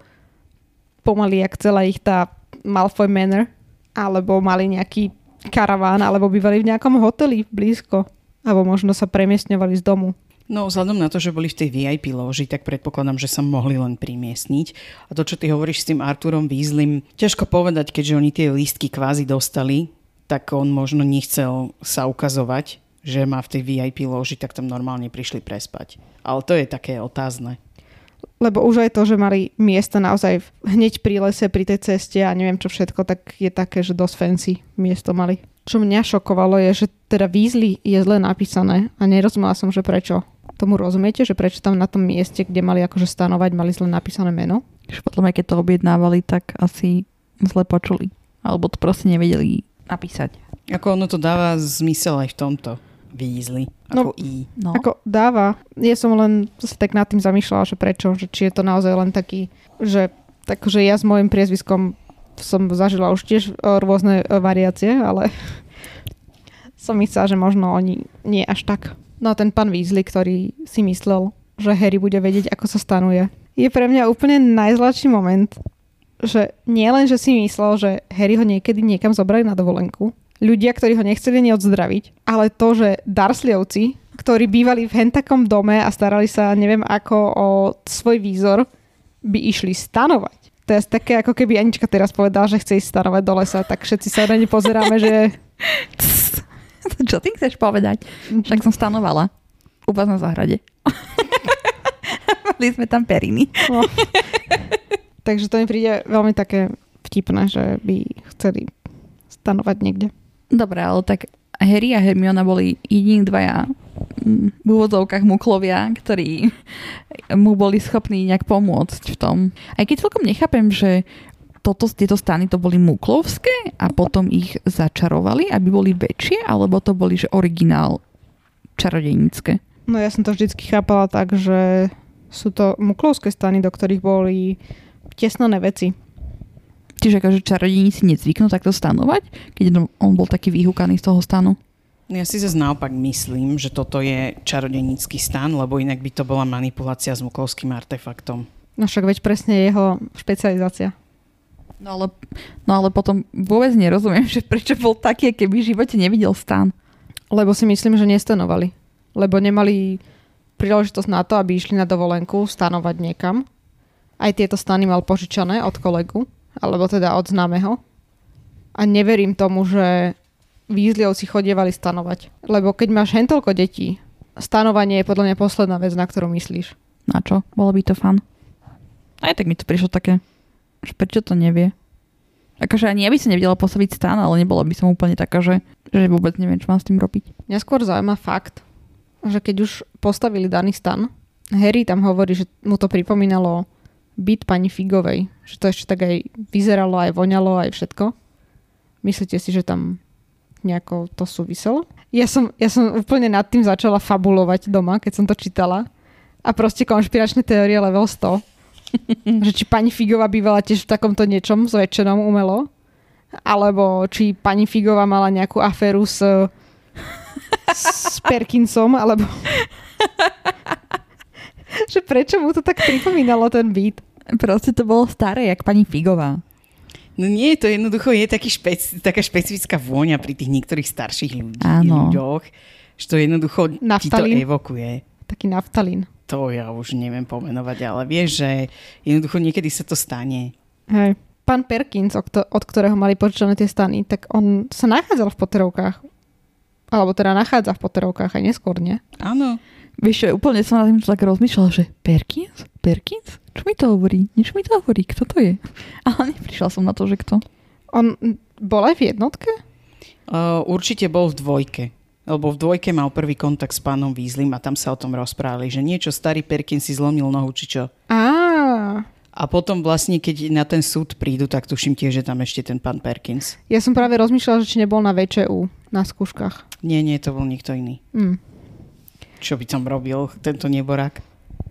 pomaly jak celá ich tá Malfoy Manor, alebo mali nejaký karaván, alebo bývali v nejakom hoteli blízko, alebo možno sa premiestňovali z domu. No, vzhľadom na to, že boli v tej VIP loži, tak predpokladám, že sa mohli len primiestniť. A to, čo ty hovoríš s tým Arturom Weasleym, ťažko povedať, keďže oni tie lístky kvázi dostali, tak on možno nechcel sa ukazovať, že má v tej VIP loži, tak tam normálne prišli prespať. Ale to je také otázne lebo už aj to, že mali miesta naozaj hneď pri lese, pri tej ceste a neviem čo všetko, tak je také, že dosť fancy miesto mali. Čo mňa šokovalo je, že teda Weasley je zle napísané a nerozumela som, že prečo. Tomu rozumiete, že prečo tam na tom mieste, kde mali akože stanovať, mali zle napísané meno? Že potom aj keď to objednávali, tak asi zle počuli. Alebo to proste nevedeli napísať. Ako ono to dáva zmysel aj v tomto. Weasley, ako no, I. No. Ako dáva. Ja som len sa tak nad tým zamýšľala, že prečo, že či je to naozaj len taký, že takže ja s môjim priezviskom som zažila už tiež e, rôzne e, variácie, ale (laughs) som myslela, že možno oni nie až tak. No a ten pán Weasley, ktorý si myslel, že Harry bude vedieť, ako sa stanuje, je pre mňa úplne najzlačší moment, že nie len, že si myslel, že Harry ho niekedy niekam zobrali na dovolenku, ľudia, ktorí ho nechceli ani odzdraviť, ale to, že Darsliovci, ktorí bývali v hentakom dome a starali sa neviem ako o svoj výzor, by išli stanovať. To je také, ako keby Anička teraz povedala, že chce ísť stanovať do lesa, tak všetci sa na ne pozeráme, že... (laughs) Čo ty chceš povedať? Však som stanovala. U vás na záhrade. Mali sme tam periny. No. Takže to mi príde veľmi také vtipné, že by chceli stanovať niekde. Dobre, ale tak Harry a Hermiona boli jediní dvaja mm, v úvodzovkách muklovia, ktorí (laughs) mu boli schopní nejak pomôcť v tom. Aj keď celkom nechápem, že toto, tieto stany to boli muklovské a potom ich začarovali, aby boli väčšie, alebo to boli že originál čarodejnícke? No ja som to vždycky chápala tak, že sú to muklovské stany, do ktorých boli tesnané veci. Čiže akože čarodejníci nezvyknú takto stanovať, keď on bol taký vyhúkaný z toho stanu? Ja si zase naopak myslím, že toto je čarodejnícky stan, lebo inak by to bola manipulácia s muklovským artefaktom. No však veď presne jeho špecializácia. No ale, no ale potom vôbec nerozumiem, že prečo bol taký, keby v živote nevidel stan. Lebo si myslím, že nestanovali. Lebo nemali príležitosť na to, aby išli na dovolenku stanovať niekam. Aj tieto stany mal požičané od kolegu alebo teda od známeho. A neverím tomu, že výzliovci chodievali stanovať. Lebo keď máš hentelko detí, stanovanie je podľa mňa posledná vec, na ktorú myslíš. Na čo? Bolo by to fan. Aj tak mi to prišlo také, že prečo to nevie. Akože ani ja by som nevedela postaviť stan, ale nebolo by som úplne taká, že, že vôbec neviem, čo mám s tým robiť. Mňa skôr zaujíma fakt, že keď už postavili daný stan, Harry tam hovorí, že mu to pripomínalo byt pani Figovej. Že to ešte tak aj vyzeralo, aj voňalo, aj všetko. Myslíte si, že tam nejako to súviselo? Ja som, ja som úplne nad tým začala fabulovať doma, keď som to čítala. A proste konšpiračné teórie level 100. (laughs) že či pani Figová bývala tiež v takomto niečom zväčšenom umelo. Alebo či pani Figová mala nejakú aféru s, s Perkinsom, alebo (laughs) že prečo mu to tak pripomínalo ten byt? Proste to bolo staré, jak pani Figová. No nie, to jednoducho je taký špec, taká špecifická vôňa pri tých niektorých starších ľudí, Áno. ľuďoch, že to jednoducho ti to Naftalín. evokuje. Taký naftalín. To ja už neviem pomenovať, ale vieš, že jednoducho niekedy sa to stane. Hej. Pán Perkins, od kto- od ktorého mali požičané tie stany, tak on sa nachádzal v Potterovkách. Alebo teda nachádza v Potterovkách aj neskôr, nie? Áno. Vieš, úplne som na tým tak rozmýšľala, že Perkins? Perkins? Čo mi to hovorí? Niečo mi to hovorí. Kto to je? (laughs) Ale neprišla som na to, že kto. On mm, bol aj v jednotke? Uh, určite bol v dvojke. Lebo v dvojke mal prvý kontakt s pánom Weasleym a tam sa o tom rozprávali, že niečo starý Perkin si zlomil nohu, či čo. Á, A potom vlastne, keď na ten súd prídu, tak tuším tiež, že tam ešte ten pán Perkins. ja som práve rozmýšľala, že či nebol na VČU na skúškach. Nie, nie, to bol niekto iný. Hm, Čo by tam robil tento neborák?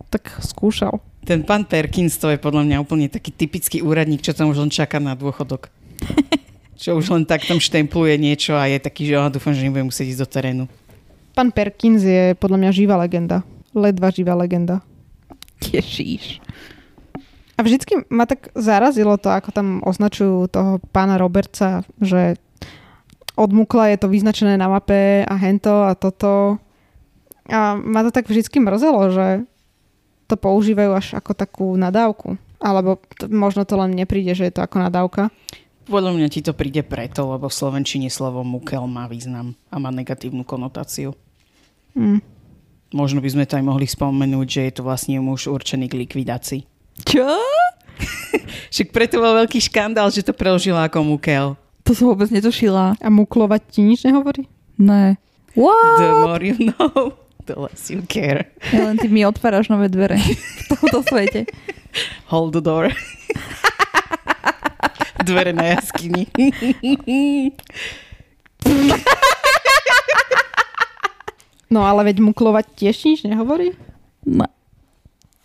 tak skúšal. Ten pán Perkins to je podľa mňa úplne taký typický úradník, čo tam už len čaká na dôchodok. (laughs) čo už len tak tam štempluje niečo a je taký, že oh, dúfam, že nebudem musieť ísť do terénu. Pán Perkins je podľa mňa živá legenda. Ledva živá legenda. Tešíš. A vždycky ma tak zarazilo to, ako tam označujú toho pána Robertsa, že od Mukla je to vyznačené na mape a hento a toto. A ma to tak vždycky mrzelo, že to používajú až ako takú nadávku. Alebo t- možno to len nepríde, že je to ako nadávka. Podľa mňa ti to príde preto, lebo v Slovenčine slovo mukel má význam a má negatívnu konotáciu. Hm. Možno by sme to aj mohli spomenúť, že je to vlastne muž určený k likvidácii. Čo? (laughs) Však preto bol veľký škandál, že to preložila ako mukel. To som vôbec netušila. A muklovať ti nič nehovorí? Ne. The What? more you know, the less you care. Ja len ty mi otváraš nové dvere v tomto svete. Hold the door. Dvere na jaskyni. No ale veď muklovať tiež nič nehovorí? No.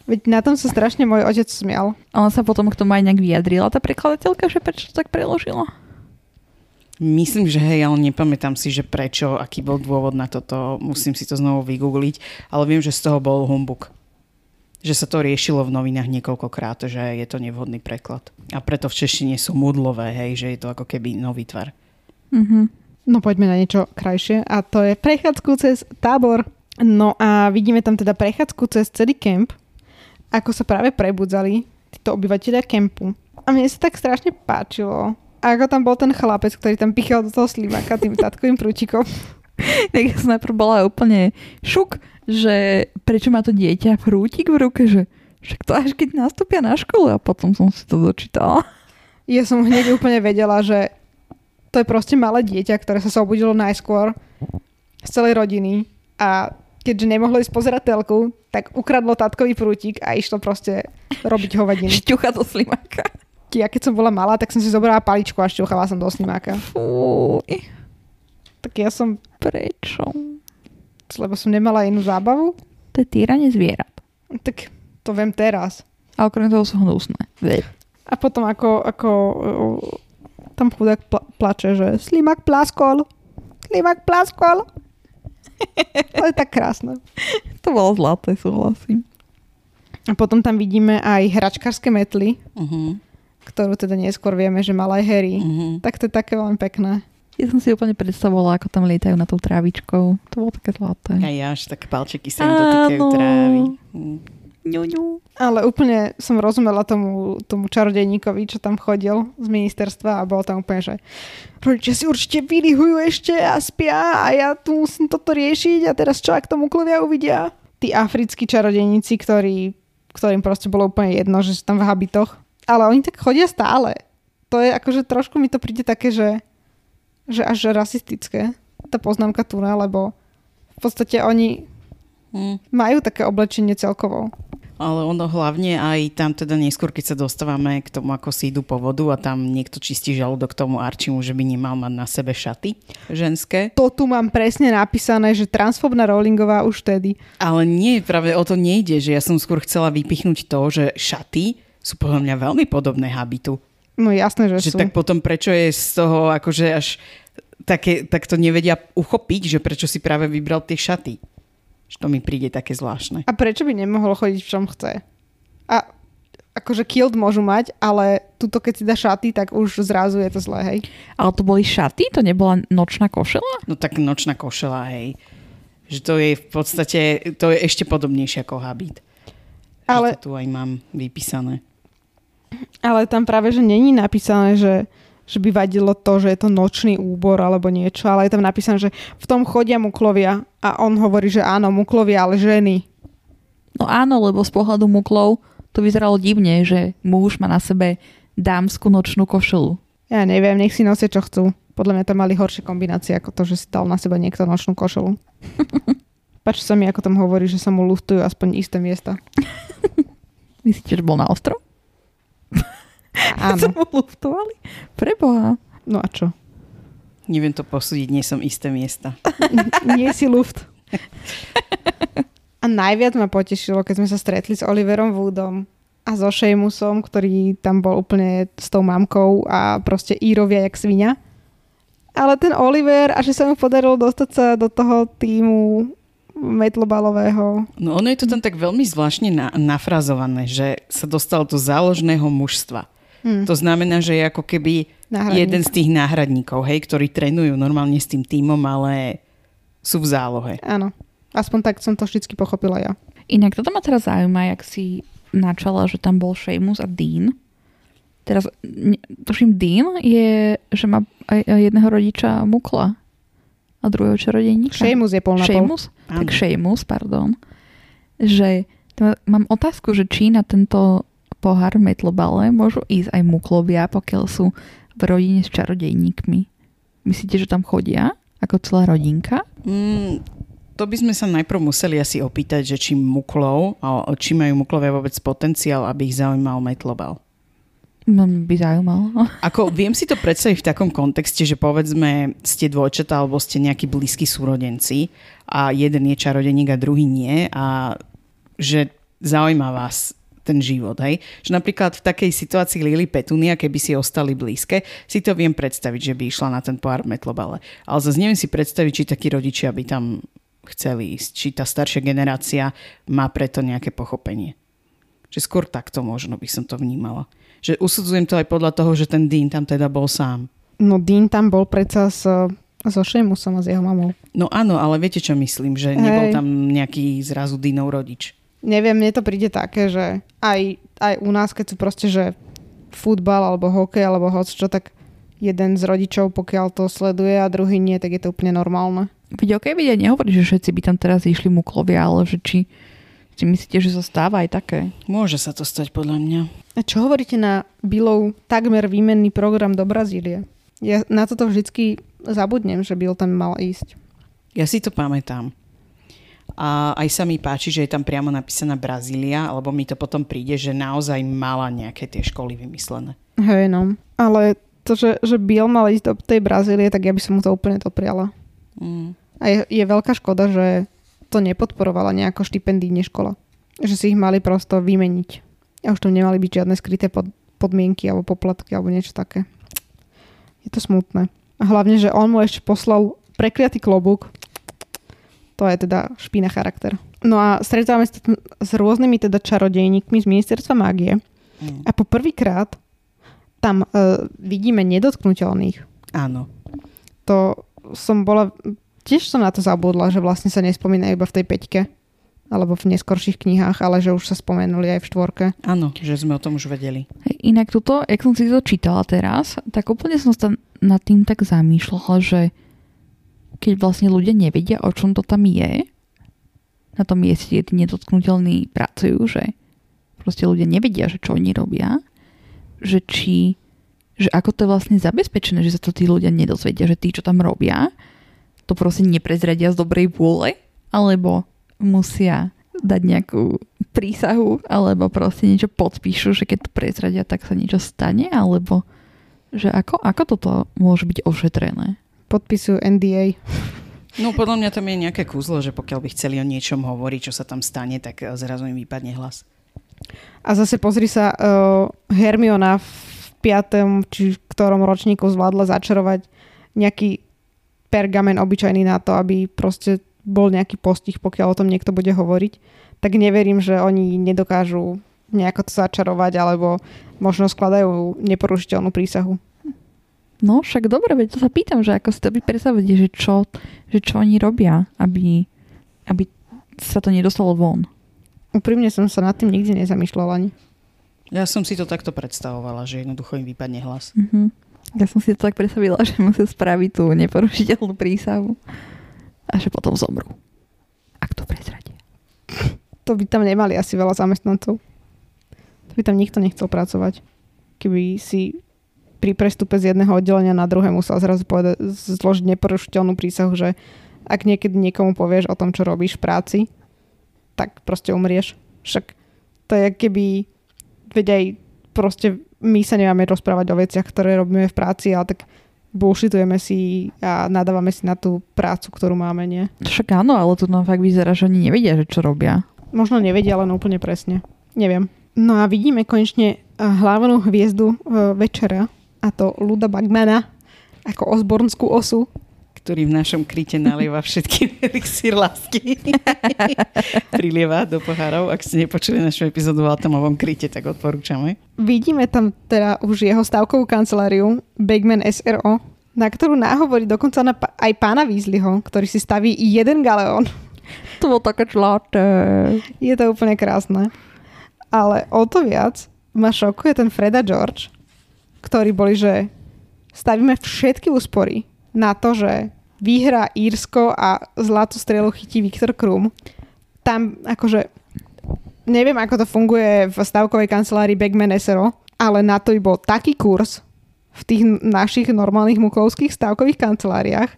Veď na tom sa strašne môj otec smial. Ona sa potom k tomu aj nejak vyjadrila, tá prekladateľka, že prečo to tak preložila. Myslím, že hej, ale nepamätám si, že prečo, aký bol dôvod na toto. Musím si to znovu vygoogliť, ale viem, že z toho bol humbuk. Že sa to riešilo v novinách niekoľkokrát, že je to nevhodný preklad. A preto v češtine sú mudlové, hej, že je to ako keby nový tvar. Mhm. No poďme na niečo krajšie a to je prechádzku cez tábor. No a vidíme tam teda prechádzku cez celý kemp, ako sa práve prebudzali títo obyvateľia kempu. A mne sa tak strašne páčilo, ako tam bol ten chlapec, ktorý tam pichal do toho slimáka tým tatkovým prútikom. Tak ja som najprv bola úplne šuk, že prečo má to dieťa prútik v ruke, že však to až keď nastúpia na školu a potom som si to dočítala. Ja som hneď úplne vedela, že to je proste malé dieťa, ktoré sa zobudilo najskôr z celej rodiny a keďže nemohlo ísť pozerať telku, tak ukradlo tatkový prútik a išlo proste robiť hovadiny. Šťucha do slimáka. Ja keď som bola malá, tak som si zobrala paličku a šťuchala som do snimáka. Fúj, Tak ja som, prečo? lebo som nemala inú zábavu, To je týranie zvierat. tak to viem teraz. A okrem toho sú hnusné. A potom ako, ako uh, tam chudák pla- plače, že slimák plaskol, slimák plaskol. (laughs) To je tak krásne. To bolo zlaté, súhlasím. A potom tam vidíme aj hračkárske metly, Uh-huh. Ktorú teda neskôr vieme, že mal aj Harry. Uh-huh. Tak to je také veľmi pekné. Ja som si úplne predstavovala, ako tam lietajú na tou trávičkou. To bolo také zlaté. A ja až také palčeky sa im dotýkajú trávy. Ňu, ňu. Ale úplne som rozumela tomu, tomu čarodejníkovi, čo tam chodil z ministerstva a bol tam úplne, že rodičia si určite vylihujú ešte a spia a ja tu musím toto riešiť a teraz čo, ak tomu klovia uvidia? Tí africkí čarodejníci, ktorí, ktorým proste bolo úplne jedno, že sú tam v habitoch. Ale oni tak chodia stále. To je akože trošku mi to príde také, že, že až rasistické. Tá poznámka tu, lebo v podstate oni Hm. majú také oblečenie celkovo. Ale ono hlavne aj tam teda neskôr, keď sa dostávame k tomu, ako si idú po vodu a tam niekto čistí žalúdok tomu Arčimu, že by nemal mať na sebe šaty ženské. to tu mám presne napísané, že transfobná Rowlingová už vtedy. Ale nie, práve o to nejde, že ja som skôr chcela vypichnúť to, že šaty sú podľa mňa veľmi podobné habitu. No jasné, že, Že sú. tak potom prečo je z toho akože až také, tak to nevedia uchopiť, že prečo si práve vybral tie šaty. Že to mi príde také zvláštne. A prečo by nemohol chodiť v čom chce? A akože kilt môžu mať, ale tuto keď si dá šaty, tak už zrazu je to zlé, hej. Ale to boli šaty? To nebola nočná košela? No tak nočná košela, hej. Že to je v podstate, to je ešte podobnejšie ako habit. Ale... Že to tu aj mám vypísané. Ale tam práve, že není napísané, že že by vadilo to, že je to nočný úbor alebo niečo, ale je tam napísané, že v tom chodia muklovia a on hovorí, že áno, muklovia, ale ženy. No áno, lebo z pohľadu muklov to vyzeralo divne, že muž má na sebe dámsku nočnú košelu. Ja neviem, nech si nosia čo chcú. Podľa mňa tam mali horšie kombinácie ako to, že si dal na seba niekto nočnú košelu. (laughs) Páči sa mi, ako tam hovorí, že sa mu luftujú aspoň isté miesta. Myslíte, že bol na ostrov? Áno. (laughs) Sa mu luftovali? Preboha. No a čo? Neviem to posúdiť, nie som isté miesta. (laughs) nie si luft. A najviac ma potešilo, keď sme sa stretli s Oliverom Woodom a so Seamusom, ktorý tam bol úplne s tou mamkou a proste írovia jak svinia. Ale ten Oliver, a že sa mu podarilo dostať sa do toho týmu metlobalového. No ono je to tam tak veľmi zvláštne na, nafrazované, že sa dostal do záložného mužstva. Hmm. To znamená, že je ako keby jeden z tých náhradníkov, hej, ktorí trénujú normálne s tým týmom, ale sú v zálohe. Áno. Aspoň tak som to vždy pochopila ja. Inak toto ma teraz zaujíma, jak si načala, že tam bol Seamus a Dean. Teraz, tuším, Dean je, že má jedného rodiča Mukla a druhého čarodejníka. Seamus je pol na Seamus? Tak Seamus, pardon. Že mám otázku, že či na tento pohár v metlobale môžu ísť aj muklovia, pokiaľ sú v rodine s čarodejníkmi. Myslíte, že tam chodia? Ako celá rodinka? Mm, to by sme sa najprv museli asi opýtať, že či muklov, či majú muklovia vôbec potenciál, aby ich zaujímal metlobal. No, by zaujímalo. (laughs) Ako viem si to predstaviť v takom kontexte, že povedzme ste dvojčata alebo ste nejakí blízki súrodenci a jeden je čarodeník a druhý nie a že zaujíma vás ten život. Hej? Že napríklad v takej situácii Lily Petunia, keby si ostali blízke, si to viem predstaviť, že by išla na ten pohár metlobale. Ale zase neviem si predstaviť, či takí rodičia by tam chceli ísť. Či tá staršia generácia má preto nejaké pochopenie. Že skôr takto možno by som to vnímala. Že usudzujem to aj podľa toho, že ten Dean tam teda bol sám. No Dean tam bol predsa s, so Seamusom a s jeho mamou. No áno, ale viete, čo myslím? Že Hej. nebol tam nejaký zrazu Deanov rodič neviem, mne to príde také, že aj, aj u nás, keď sú proste, že futbal alebo hokej alebo hoc čo, tak jeden z rodičov, pokiaľ to sleduje a druhý nie, tak je to úplne normálne. Veď okej, okay, nehovorí, že všetci by tam teraz išli muklovia, ale že či si myslíte, že sa stáva aj také? Môže sa to stať podľa mňa. A čo hovoríte na Billov takmer výmenný program do Brazílie? Ja na toto vždycky zabudnem, že Bill tam mal ísť. Ja si to pamätám. A aj sa mi páči, že je tam priamo napísaná Brazília, lebo mi to potom príde, že naozaj mala nejaké tie školy vymyslené. Hej, no. Ale to, že, že Bill mal ísť do tej Brazílie, tak ja by som mu to úplne dopriala. Mm. A je, je veľká škoda, že to nepodporovala nejako štipendijne škola. Že si ich mali prosto vymeniť. A už tam nemali byť žiadne skryté pod, podmienky alebo poplatky alebo niečo také. Je to smutné. A hlavne, že on mu ešte poslal prekliatý klobúk, to je teda špína charakter. No a stretávame sa s rôznymi teda čarodejníkmi z ministerstva mágie. Mm. A po prvýkrát tam uh, vidíme nedotknutelných. Áno. To som bola, tiež som na to zabudla, že vlastne sa nespomínajú iba v tej peťke alebo v neskorších knihách, ale že už sa spomenuli aj v štvorke. Áno, že sme o tom už vedeli. Inak tuto, jak som si to čítala teraz, tak úplne som sa nad tým tak zamýšľala, že keď vlastne ľudia nevedia, o čom to tam je, na tom mieste, kde tí nedotknutelní pracujú, že proste ľudia nevedia, že čo oni robia, že či, že ako to je vlastne zabezpečené, že sa to tí ľudia nedozvedia, že tí, čo tam robia, to proste neprezradia z dobrej vôle, alebo musia dať nejakú prísahu, alebo proste niečo podpíšu, že keď to prezradia, tak sa niečo stane, alebo že ako, ako toto môže byť ošetrené? podpisujú NDA. No podľa mňa tam je nejaké kúzlo, že pokiaľ by chceli o niečom hovoriť, čo sa tam stane, tak eh, zrazu im vypadne hlas. A zase pozri sa, uh, Hermiona v piatom, či v ktorom ročníku zvládla začarovať nejaký pergamen obyčajný na to, aby proste bol nejaký postih, pokiaľ o tom niekto bude hovoriť, tak neverím, že oni nedokážu nejako to začarovať, alebo možno skladajú neporušiteľnú prísahu. No, však dobre, veď to sa pýtam, že ako si to vy predstavíte, že čo, že čo oni robia, aby, aby sa to nedostalo von. Úprimne som sa nad tým nikdy nezamýšľala ani. Ja som si to takto predstavovala, že jednoducho im vypadne hlas. Mhm. Ja som si to tak predstavila, (laughs) že musia spraviť tú neporušiteľnú prísahu a že potom zomrú. Ak to prezradie. (laughs) To by tam nemali asi veľa zamestnancov. To by tam nikto nechcel pracovať. Keby si pri prestupe z jedného oddelenia na druhé musel zrazu povedať, zložiť neporušiteľnú prísahu, že ak niekedy niekomu povieš o tom, čo robíš v práci, tak proste umrieš. Však to je keby, veď aj proste my sa nemáme rozprávať o veciach, ktoré robíme v práci, ale tak bullshitujeme si a nadávame si na tú prácu, ktorú máme, nie? Však áno, ale tu nám fakt vyzerá, že oni nevedia, že čo robia. Možno nevedia, len úplne presne. Neviem. No a vidíme konečne hlavnú hviezdu večera, a to Luda Bagmana ako osbornskú osu. Ktorý v našom kryte nalieva všetky (laughs) elixír lásky. (laughs) Prilieva do pohárov. Ak ste nepočuli našu epizódu o atomovom kryte, tak odporúčame. Vidíme tam teda už jeho stavkovú kanceláriu Bagman SRO, na ktorú náhovorí dokonca na, aj pána Weasleyho, ktorý si staví jeden galeón. To bolo také čláte. Je to úplne krásne. Ale o to viac ma šokuje ten Freda George, ktorí boli, že stavíme všetky úspory na to, že vyhrá Írsko a zlatú strelu chytí Viktor Krum. Tam akože neviem, ako to funguje v stavkovej kancelárii Bagman SRO, ale na to bol taký kurz v tých našich normálnych mukovských stavkových kanceláriách,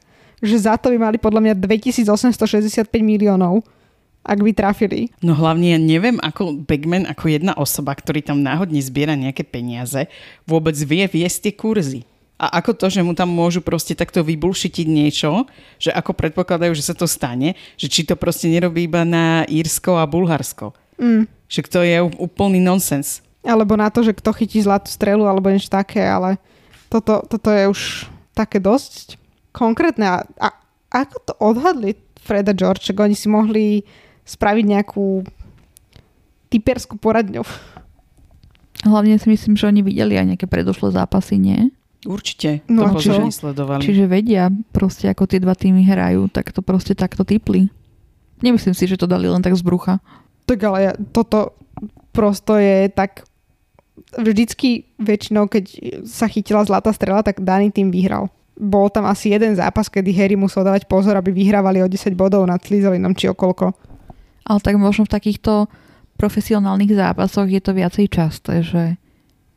že za to by mali podľa mňa 2865 miliónov ak by trafili. No hlavne ja neviem, ako Bagman, ako jedna osoba, ktorý tam náhodne zbiera nejaké peniaze, vôbec vie viesť tie kurzy. A ako to, že mu tam môžu proste takto vybulšitiť niečo, že ako predpokladajú, že sa to stane, že či to proste nerobí iba na Írsko a Bulharsko. Mm. Že to je úplný nonsens. Alebo na to, že kto chytí zlatú strelu alebo niečo také, ale toto, toto je už také dosť konkrétne. A, a ako to odhadli Freda George, že oni si mohli spraviť nejakú typerskú poradňu. Hlavne si myslím, že oni videli aj nejaké predošlé zápasy, nie? Určite, no to čiže, sledovali. Čiže vedia proste, ako tie dva týmy hrajú, tak to proste takto typli. Nemyslím si, že to dali len tak z brucha. Tak ale ja, toto prosto je tak vždycky väčšinou, keď sa chytila zlatá strela, tak daný tým vyhral. Bol tam asi jeden zápas, kedy Harry musel dávať pozor, aby vyhrávali o 10 bodov nad Slizolinom či okolko. Ale tak možno v takýchto profesionálnych zápasoch je to viacej časté, že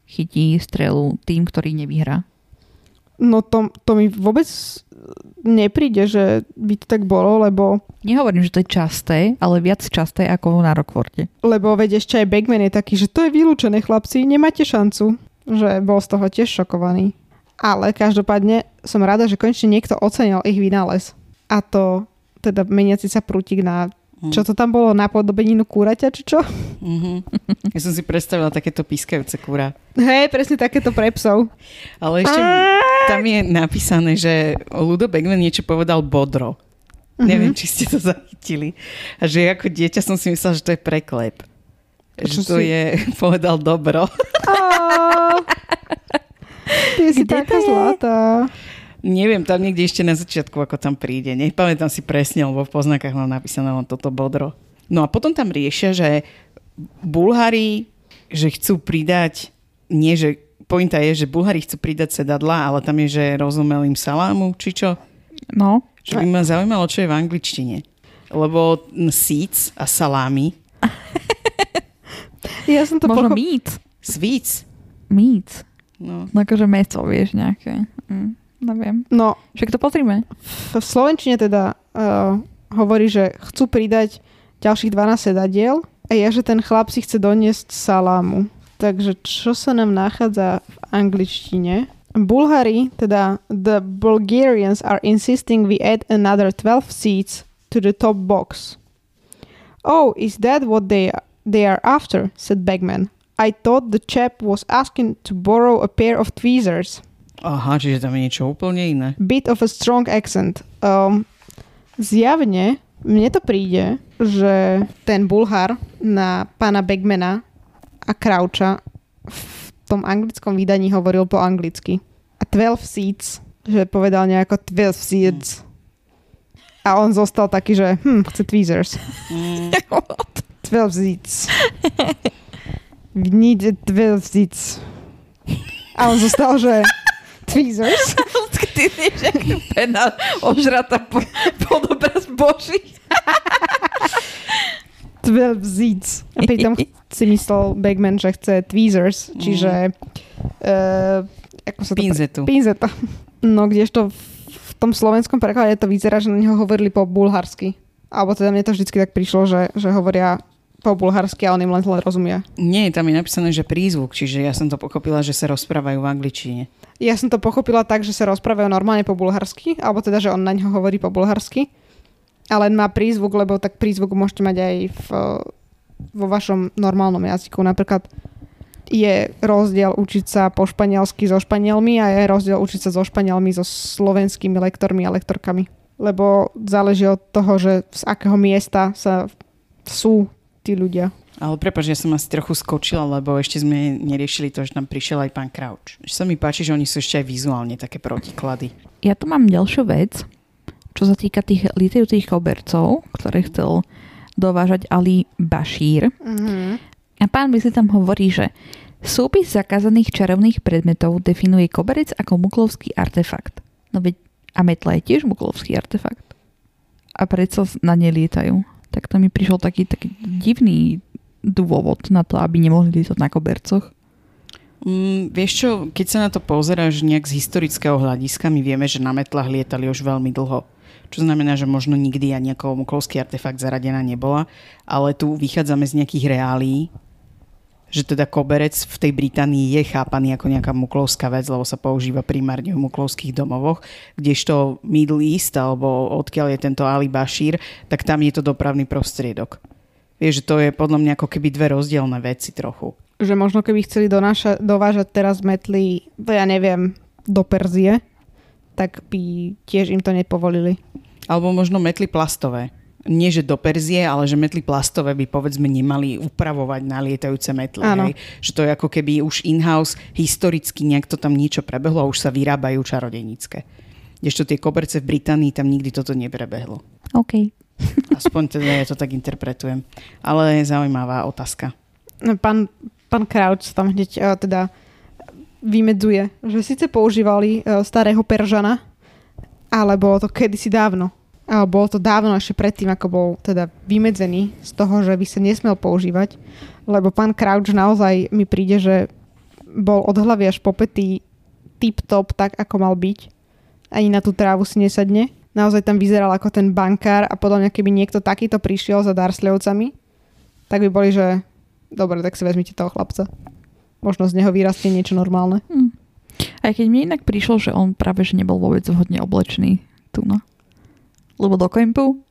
chytí strelu tým, ktorý nevyhrá. No to, to mi vôbec nepríde, že by to tak bolo, lebo... Nehovorím, že to je časté, ale viac časté ako na Rockforte. Lebo veď ešte aj Bagman je taký, že to je vylúčené, chlapci, nemáte šancu. Že bol z toho tiež šokovaný. Ale každopádne som rada, že konečne niekto ocenil ich vynález. A to teda meniaci sa prútik na Mm. Čo to tam bolo? Napodobeninu kúraťa, či čo? Mm-hmm. Ja som si predstavila takéto pískajúce kúra. Hej, presne takéto pre psov. Ale ešte tam je napísané, že Ludo Begman niečo povedal bodro. Mm-hmm. Neviem, či ste to zachytili. A že ako dieťa som si myslela, že to je preklep. Že to si... je (laughs) povedal dobro. Ty si taká zlatá. Neviem, tam niekde ešte na začiatku, ako tam príde. Nepamätám si presne, lebo v poznákach mám napísané len toto bodro. No a potom tam riešia, že Bulhári, že chcú pridať, nie že, pointa je, že Bulhári chcú pridať sedadla, ale tam je, že rozumelým salámu, či čo? No. Že by ma zaujímalo, čo je v angličtine. Lebo seats a salámy. (laughs) ja som to Možno pochop... meat. Sweets. Meat. No. no akože meso, vieš, nejaké. Mm. Neviem. No, Však to pozrime. V, Slovenčine teda uh, hovorí, že chcú pridať ďalších 12 sedadiel a je, že ten chlap si chce doniesť salámu. Takže čo sa nám nachádza v angličtine? Bulhári, teda the Bulgarians are insisting we add another 12 seats to the top box. Oh, is that what they, they are after? said Bagman. I thought the chap was asking to borrow a pair of tweezers. Aha, čiže tam je niečo úplne iné. Bit of a strong accent. Um, zjavne Mne to príde, že ten Bulhar na pána Begmana a Croucha v tom anglickom vydaní hovoril po anglicky. A 12 seats, že povedal nejako 12 seats. A on zostal taký, že hm, chce tweezers. Mm, (laughs) 12 seats. We need 12 seats. A on zostal, že tweezers. (laughs) Ty vieš, jak pena ožrata po, podobraz Boží. 12 seats. A pritom si myslel Bagman, že chce tweezers, čiže uh, ako sa to pre- pinzetu. Pinzeta. No kdežto v tom slovenskom preklade to vyzerá, že na neho hovorili po bulharsky. Alebo teda mne to vždycky tak prišlo, že, že hovoria po bulharsky a on im len zle rozumie. Nie, tam je napísané, že prízvuk, čiže ja som to pochopila, že sa rozprávajú v angličtine. Ja som to pochopila tak, že sa rozprávajú normálne po bulharsky, alebo teda, že on na neho hovorí po bulharsky. A len má prízvuk, lebo tak prízvuk môžete mať aj v, vo vašom normálnom jazyku. Napríklad je rozdiel učiť sa po španielsky so Španielmi a je rozdiel učiť sa so Španielmi so slovenskými lektormi a lektorkami. Lebo záleží od toho, že z akého miesta sa sú tí ľudia. Ale prepáč, ja som asi trochu skočila, lebo ešte sme neriešili to, že tam prišiel aj pán Crouch. Že sa mi páči, že oni sú ešte aj vizuálne také protiklady. Ja tu mám ďalšiu vec, čo sa týka tých litajúcich kobercov, ktoré chcel dovážať Ali Bashir. Mm-hmm. A pán Weasley tam hovorí, že súpis zakázaných čarovných predmetov definuje koberec ako muklovský artefakt. No veď a metla je tiež muklovský artefakt. A predsa na ne lietajú. Tak to mi prišiel taký, taký divný dôvod na to, aby nemohli lietať na kobercoch. Mm, vieš čo, keď sa na to pozeráš nejak z historického hľadiska, my vieme, že na metlách lietali už veľmi dlho. Čo znamená, že možno nikdy ani ako muklovský artefakt zaradená nebola, ale tu vychádzame z nejakých reálií, že teda koberec v tej Británii je chápaný ako nejaká muklovská vec, lebo sa používa primárne v muklovských domovoch, kdežto Middle East, alebo odkiaľ je tento Ali Bashir, tak tam je to dopravný prostriedok. Vieš, že to je podľa mňa ako keby dve rozdielne veci trochu. Že možno keby chceli donáša, dovážať teraz metly, ja neviem, do Perzie, tak by tiež im to nepovolili. Alebo možno metly plastové. Nie, že do Perzie, ale že metly plastové by povedzme nemali upravovať na lietajúce metly. Áno. Hej? Že to je ako keby už in-house historicky nejak to tam niečo prebehlo a už sa vyrábajú čarodejnícke. Kdežto tie koberce v Británii tam nikdy toto neprebehlo. OK. (laughs) Aspoň teda ja to tak interpretujem. Ale zaujímavá otázka. No, Pán, pán Crouch tam hneď uh, teda vymedzuje, že síce používali uh, starého Peržana, ale bolo to kedysi dávno. Ale bolo to dávno ešte predtým, ako bol teda vymedzený z toho, že by sa nesmel používať. Lebo pán Crouch naozaj mi príde, že bol od hlavy až po pety tip-top tak, ako mal byť. Ani na tú trávu si nesadne. Naozaj tam vyzeral ako ten bankár a podľa mňa, keby niekto takýto prišiel za Darsleyovcami, tak by boli, že dobre, tak si vezmite toho chlapca. Možno z neho vyrastie niečo normálne. Hm. Aj keď mi inak prišlo, že on práve že nebol vôbec vhodne oblečený tu, no. Lebo do kempu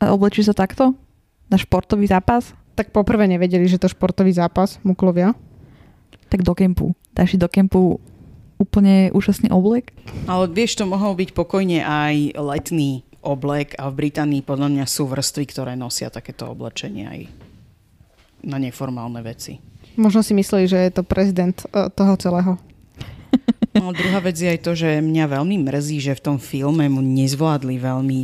a oblečí sa takto na športový zápas, Tak poprvé nevedeli, že to športový zápas, muklovia. tak do kempu. Dáš si do kempu úplne úžasný oblek. Ale vieš, to mohol byť pokojne aj letný oblek a v Británii podľa mňa sú vrstvy, ktoré nosia takéto oblečenie aj na neformálne veci. Možno si mysleli, že je to prezident uh, toho celého. No, druhá vec je aj to, že mňa veľmi mrzí, že v tom filme mu nezvládli veľmi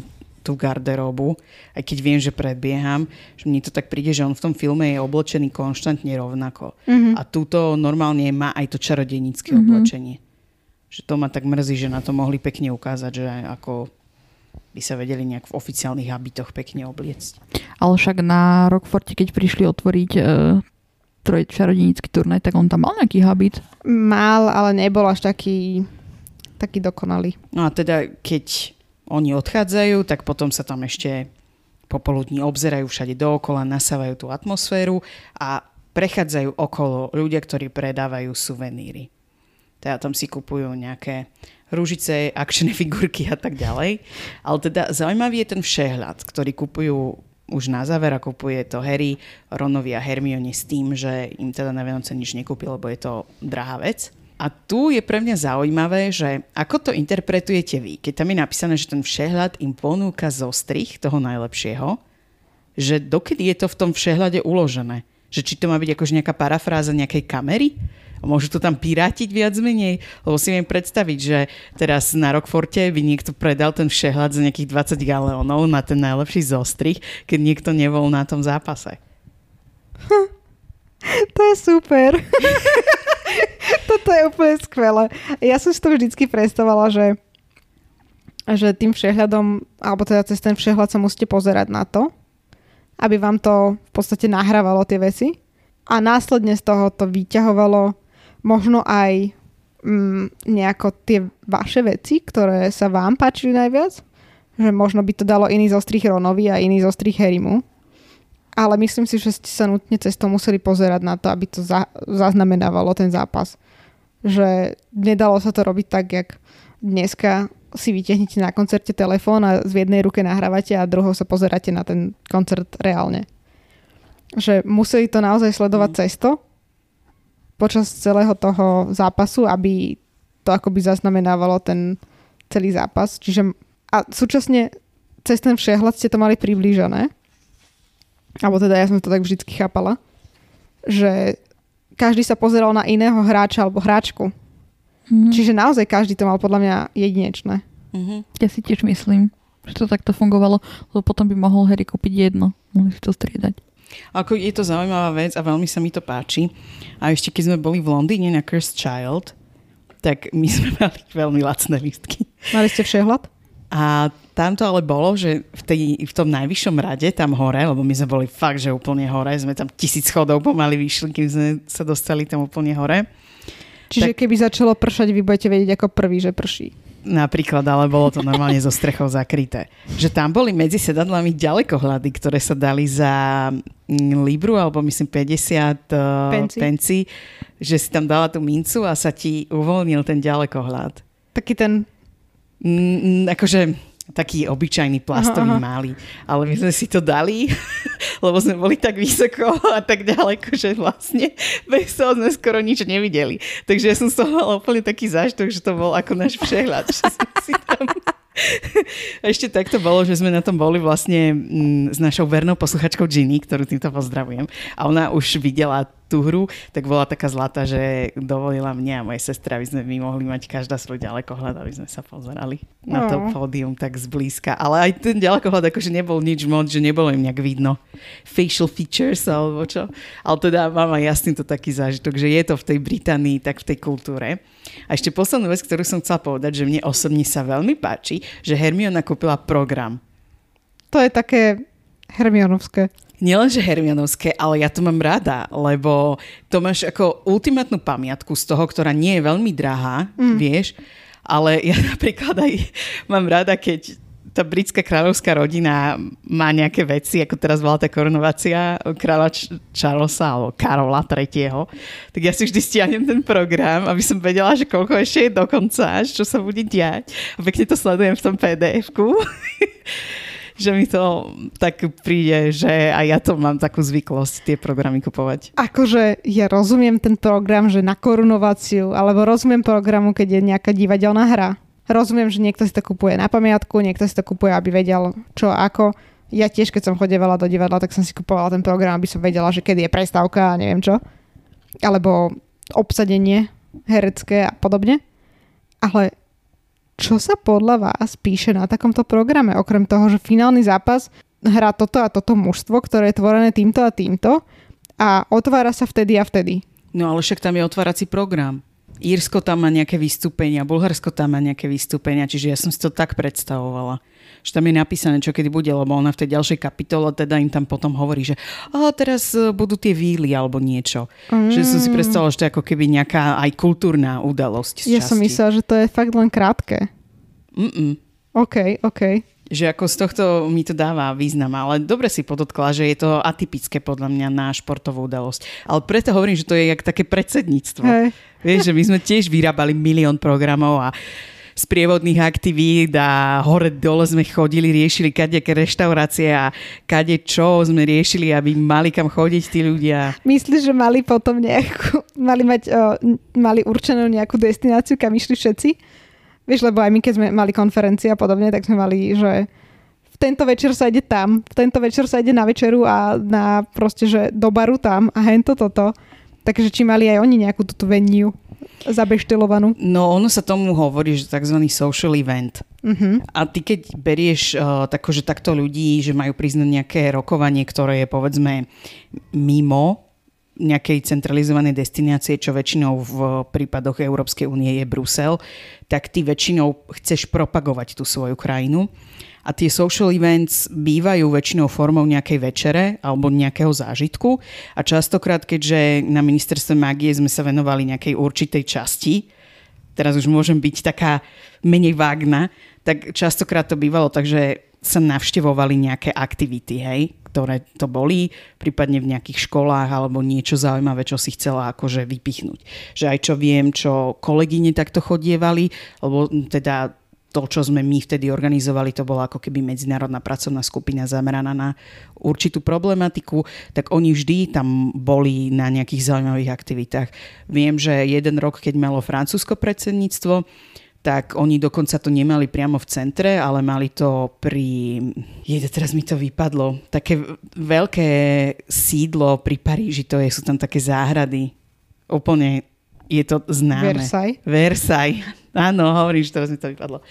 tú garderobu, aj keď viem, že predbieham, že mne to tak príde, že on v tom filme je oblečený konštantne rovnako. Mhm. A túto normálne má aj to čarodejnícke Mhm. oblečenie. Že to ma tak mrzí, že na to mohli pekne ukázať, že ako by sa vedeli nejak v oficiálnych habitoch pekne obliecť. Ale však na Rockforte, keď prišli otvoriť e, troj čarodejnícky turnaj, tak on tam mal nejaký habit. Mal, ale nebol až taký, taký dokonalý. No a teda, keď oni odchádzajú, tak potom sa tam ešte popoludní obzerajú všade dookola, nasávajú tú atmosféru a prechádzajú okolo ľudia, ktorí predávajú suveníry. Teda tam si kupujú nejaké rúžice, akčné figurky a tak ďalej. Ale teda zaujímavý je ten všehľad, ktorý kupujú už na záver a kupuje to Harry, Ronovi a Hermione s tým, že im teda na Vianoce nič nekúpi, lebo je to drahá vec. A tu je pre mňa zaujímavé, že ako to interpretujete vy, keď tam je napísané, že ten všehľad im ponúka zostrich toho najlepšieho, že dokedy je to v tom všehľade uložené? Že či to má byť akože nejaká parafráza nejakej kamery? Môžu to tam pirátiť viac menej? Lebo si viem predstaviť, že teraz na Rockforte by niekto predal ten všehľad za nejakých 20 galeónov na ten najlepší zostrih, keď niekto nebol na tom zápase. (laughs) To je super. (laughs) Toto je úplne skvelé. Ja som si to vždycky predstavovala, že, že tým všehľadom, alebo teda cez ten všehľad sa musíte pozerať na to, aby vám to v podstate nahrávalo tie veci a následne z toho to vyťahovalo možno aj mm, nejako tie vaše veci, ktoré sa vám páčili najviac. Že možno by to dalo iný zostrih Ronovi a iný zostrih Harrymu ale myslím si, že ste sa nutne cez to museli pozerať na to, aby to za, zaznamenávalo ten zápas. Že nedalo sa to robiť tak, jak dneska si vytiahnete na koncerte telefón a z jednej ruke nahrávate a druhou sa pozeráte na ten koncert reálne. Že museli to naozaj sledovať mm. cesto počas celého toho zápasu, aby to akoby zaznamenávalo ten celý zápas. Čiže a súčasne cez ten všehľad ste to mali priblížené alebo teda ja som to tak vždycky chápala, že každý sa pozeral na iného hráča alebo hráčku. Mm-hmm. Čiže naozaj každý to mal podľa mňa jedinečné. Mm-hmm. Ja si tiež myslím, že to takto fungovalo, lebo potom by mohol Harry kúpiť jedno. Mohli si to striedať. Ako je to zaujímavá vec a veľmi sa mi to páči. A ešte keď sme boli v Londýne na Cursed Child, tak my (laughs) sme mali veľmi lacné lístky. Mali ste všehľad? A tam to ale bolo, že v, tej, v tom najvyššom rade, tam hore, lebo my sme boli fakt, že úplne hore, sme tam tisíc schodov pomaly vyšli, kým sme sa dostali tam úplne hore. Čiže tak, keby začalo pršať, vy budete vedieť ako prvý, že prší. Napríklad, ale bolo to normálne zo strechou zakryté. Že tam boli medzi sedadlami ďalekohľady, ktoré sa dali za mm, libru, alebo myslím 50 uh, penci. penci, že si tam dala tú mincu a sa ti uvoľnil ten ďalekohľad. Taký ten Mm, mm, akože taký obyčajný plastový aha, aha. malý. Ale my sme si to dali, (laughs) lebo sme boli tak vysoko (laughs) a tak ďaleko, že vlastne (laughs) bez toho sme skoro nič nevideli. Takže ja som z toho mala úplne taký zážitok, že to bol ako náš všehľad. (laughs) Že sme si tam a ešte takto bolo, že sme na tom boli vlastne mm, s našou vernou posluchačkou Ginny, ktorú týmto pozdravujem. A ona už videla tú hru, tak bola taká zlatá, že dovolila mne a moje sestra, aby sme my mohli mať každá svoj ďalekohľad, aby sme sa pozerali no. na to no. pódium tak zblízka. Ale aj ten ďalekohľad akože nebol nič moc, že nebolo im nejak vidno facial features alebo čo. Ale teda mám aj jasný to taký zážitok, že je to v tej Británii, tak v tej kultúre. A ešte poslednú vec, ktorú som chcela povedať, že mne osobne sa veľmi páči, že Hermiona kúpila program. To je také Hermionovské. Nielenže Hermionovské, ale ja to mám rada, lebo to máš ako ultimátnu pamiatku z toho, ktorá nie je veľmi drahá, mm. vieš, ale ja (laughs) napríklad aj mám rada, keď tá britská kráľovská rodina má nejaké veci, ako teraz bola tá korunovácia kráľa Charlesa alebo Karola III. Tak ja si vždy stiahnem ten program, aby som vedela, že koľko ešte je dokonca, čo sa bude diať. A pekne to sledujem v tom PDF-ku. (laughs) že mi to tak príde, že aj ja to mám takú zvyklosť tie programy kupovať. Akože ja rozumiem ten program, že na korunováciu, alebo rozumiem programu, keď je nejaká divadelná hra. Rozumiem, že niekto si to kupuje na pamiatku, niekto si to kupuje, aby vedel čo ako. Ja tiež, keď som chodevala do divadla, tak som si kupovala ten program, aby som vedela, že kedy je prestávka a neviem čo. Alebo obsadenie herecké a podobne. Ale čo sa podľa vás píše na takomto programe? Okrem toho, že finálny zápas hrá toto a toto mužstvo, ktoré je tvorené týmto a týmto a otvára sa vtedy a vtedy. No ale však tam je otvárací program. Írsko tam má nejaké vystúpenia, Bulharsko tam má nejaké vystúpenia, čiže ja som si to tak predstavovala. Že tam je napísané, čo kedy bude, lebo ona v tej ďalšej kapitole teda im tam potom hovorí, že a teraz e, budú tie víly alebo niečo. Mm. Že som si predstavovala, že to je ako keby nejaká aj kultúrna udalosť. Ja časti. som myslela, že to je fakt len krátke. Mm-mm. OK, OK že ako z tohto mi to dáva význam, ale dobre si podotkla, že je to atypické podľa mňa na športovú udalosť. Ale preto hovorím, že to je jak také predsedníctvo. Hey. Vieš, že my sme tiež vyrábali milión programov a sprievodných aktivít a hore dole sme chodili, riešili kadejaké reštaurácie a kade čo sme riešili, aby mali kam chodiť tí ľudia. Myslíš, že mali potom nejakú, mali mať, uh, mali určenú nejakú destináciu, kam išli všetci? Vieš, lebo aj my, keď sme mali konferencie a podobne, tak sme mali, že v tento večer sa ide tam, v tento večer sa ide na večeru a na proste, že do baru tam a hento toto. Takže či mali aj oni nejakú túto venue zabeštelovanú? No ono sa tomu hovorí, že tzv. social event. Uh-huh. A ty keď berieš uh, tako, že takto ľudí, že majú priznať nejaké rokovanie, ktoré je povedzme mimo nejakej centralizovanej destinácie, čo väčšinou v prípadoch Európskej únie je Brusel, tak ty väčšinou chceš propagovať tú svoju krajinu. A tie social events bývajú väčšinou formou nejakej večere alebo nejakého zážitku. A častokrát, keďže na ministerstve mágie sme sa venovali nejakej určitej časti, teraz už môžem byť taká menej vágna, tak častokrát to bývalo tak, že sa navštevovali nejaké aktivity, hej, ktoré to boli, prípadne v nejakých školách alebo niečo zaujímavé, čo si chcela akože vypichnúť. Že aj čo viem, čo kolegyne takto chodievali, lebo teda to, čo sme my vtedy organizovali, to bola ako keby medzinárodná pracovná skupina zameraná na určitú problematiku, tak oni vždy tam boli na nejakých zaujímavých aktivitách. Viem, že jeden rok, keď malo francúzsko predsedníctvo, tak oni dokonca to nemali priamo v centre, ale mali to pri... Jede, teraz mi to vypadlo. Také veľké sídlo pri Paríži, to je, sú tam také záhrady. Úplne je to známe. Versailles? Versailles. Áno, hovoríš, teraz mi to vypadlo.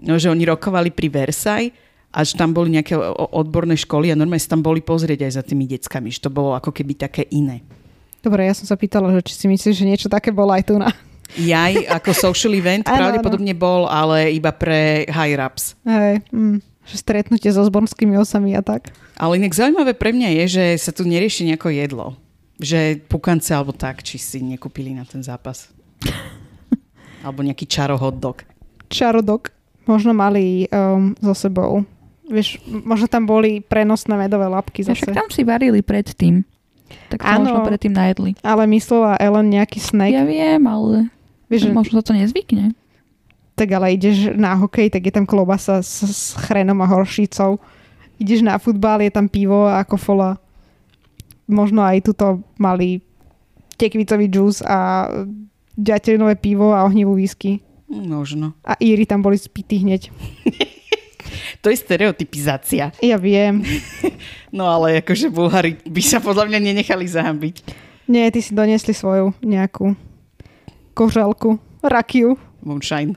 No, že oni rokovali pri Versailles a že tam boli nejaké odborné školy a normálne sa tam boli pozrieť aj za tými deckami, že to bolo ako keby také iné. Dobre, ja som sa pýtala, že či si myslíš, že niečo také bolo aj tu na... Jaj, ako social event (laughs) pravdepodobne bol, ale iba pre high ups. Hej, mm, že stretnutie so zbornskými osami a tak. Ale inak zaujímavé pre mňa je, že sa tu nerieši nejako jedlo. Že pukance alebo tak, či si nekúpili na ten zápas. Alebo nejaký čaro hot dog. Čarodok. Možno mali um, so sebou. Vieš, možno tam boli prenosné medové labky Ja, zase. však tam si varili predtým. Tak to Áno. možno predtým najedli. Ale myslela Ellen nejaký snack. Ja viem, ale Vieš, že, možno sa to nezvykne. tak ale ideš na hokej, tak je tam klobasa s, s chrenom a horšicou. Ideš na futbal, je tam pivo a kofola. Možno aj tuto mali tekvicový džús a ďatelinové pivo a ohnivú whisky. Možno. A Íry tam boli spití hneď. (laughs) To je stereotypizácia. Ja viem. (laughs) No ale akože Bulhári by sa podľa mňa nenechali zahambiť. Nie, ty si doniesli svoju nejakú kožalku, rakiu. Moonshine.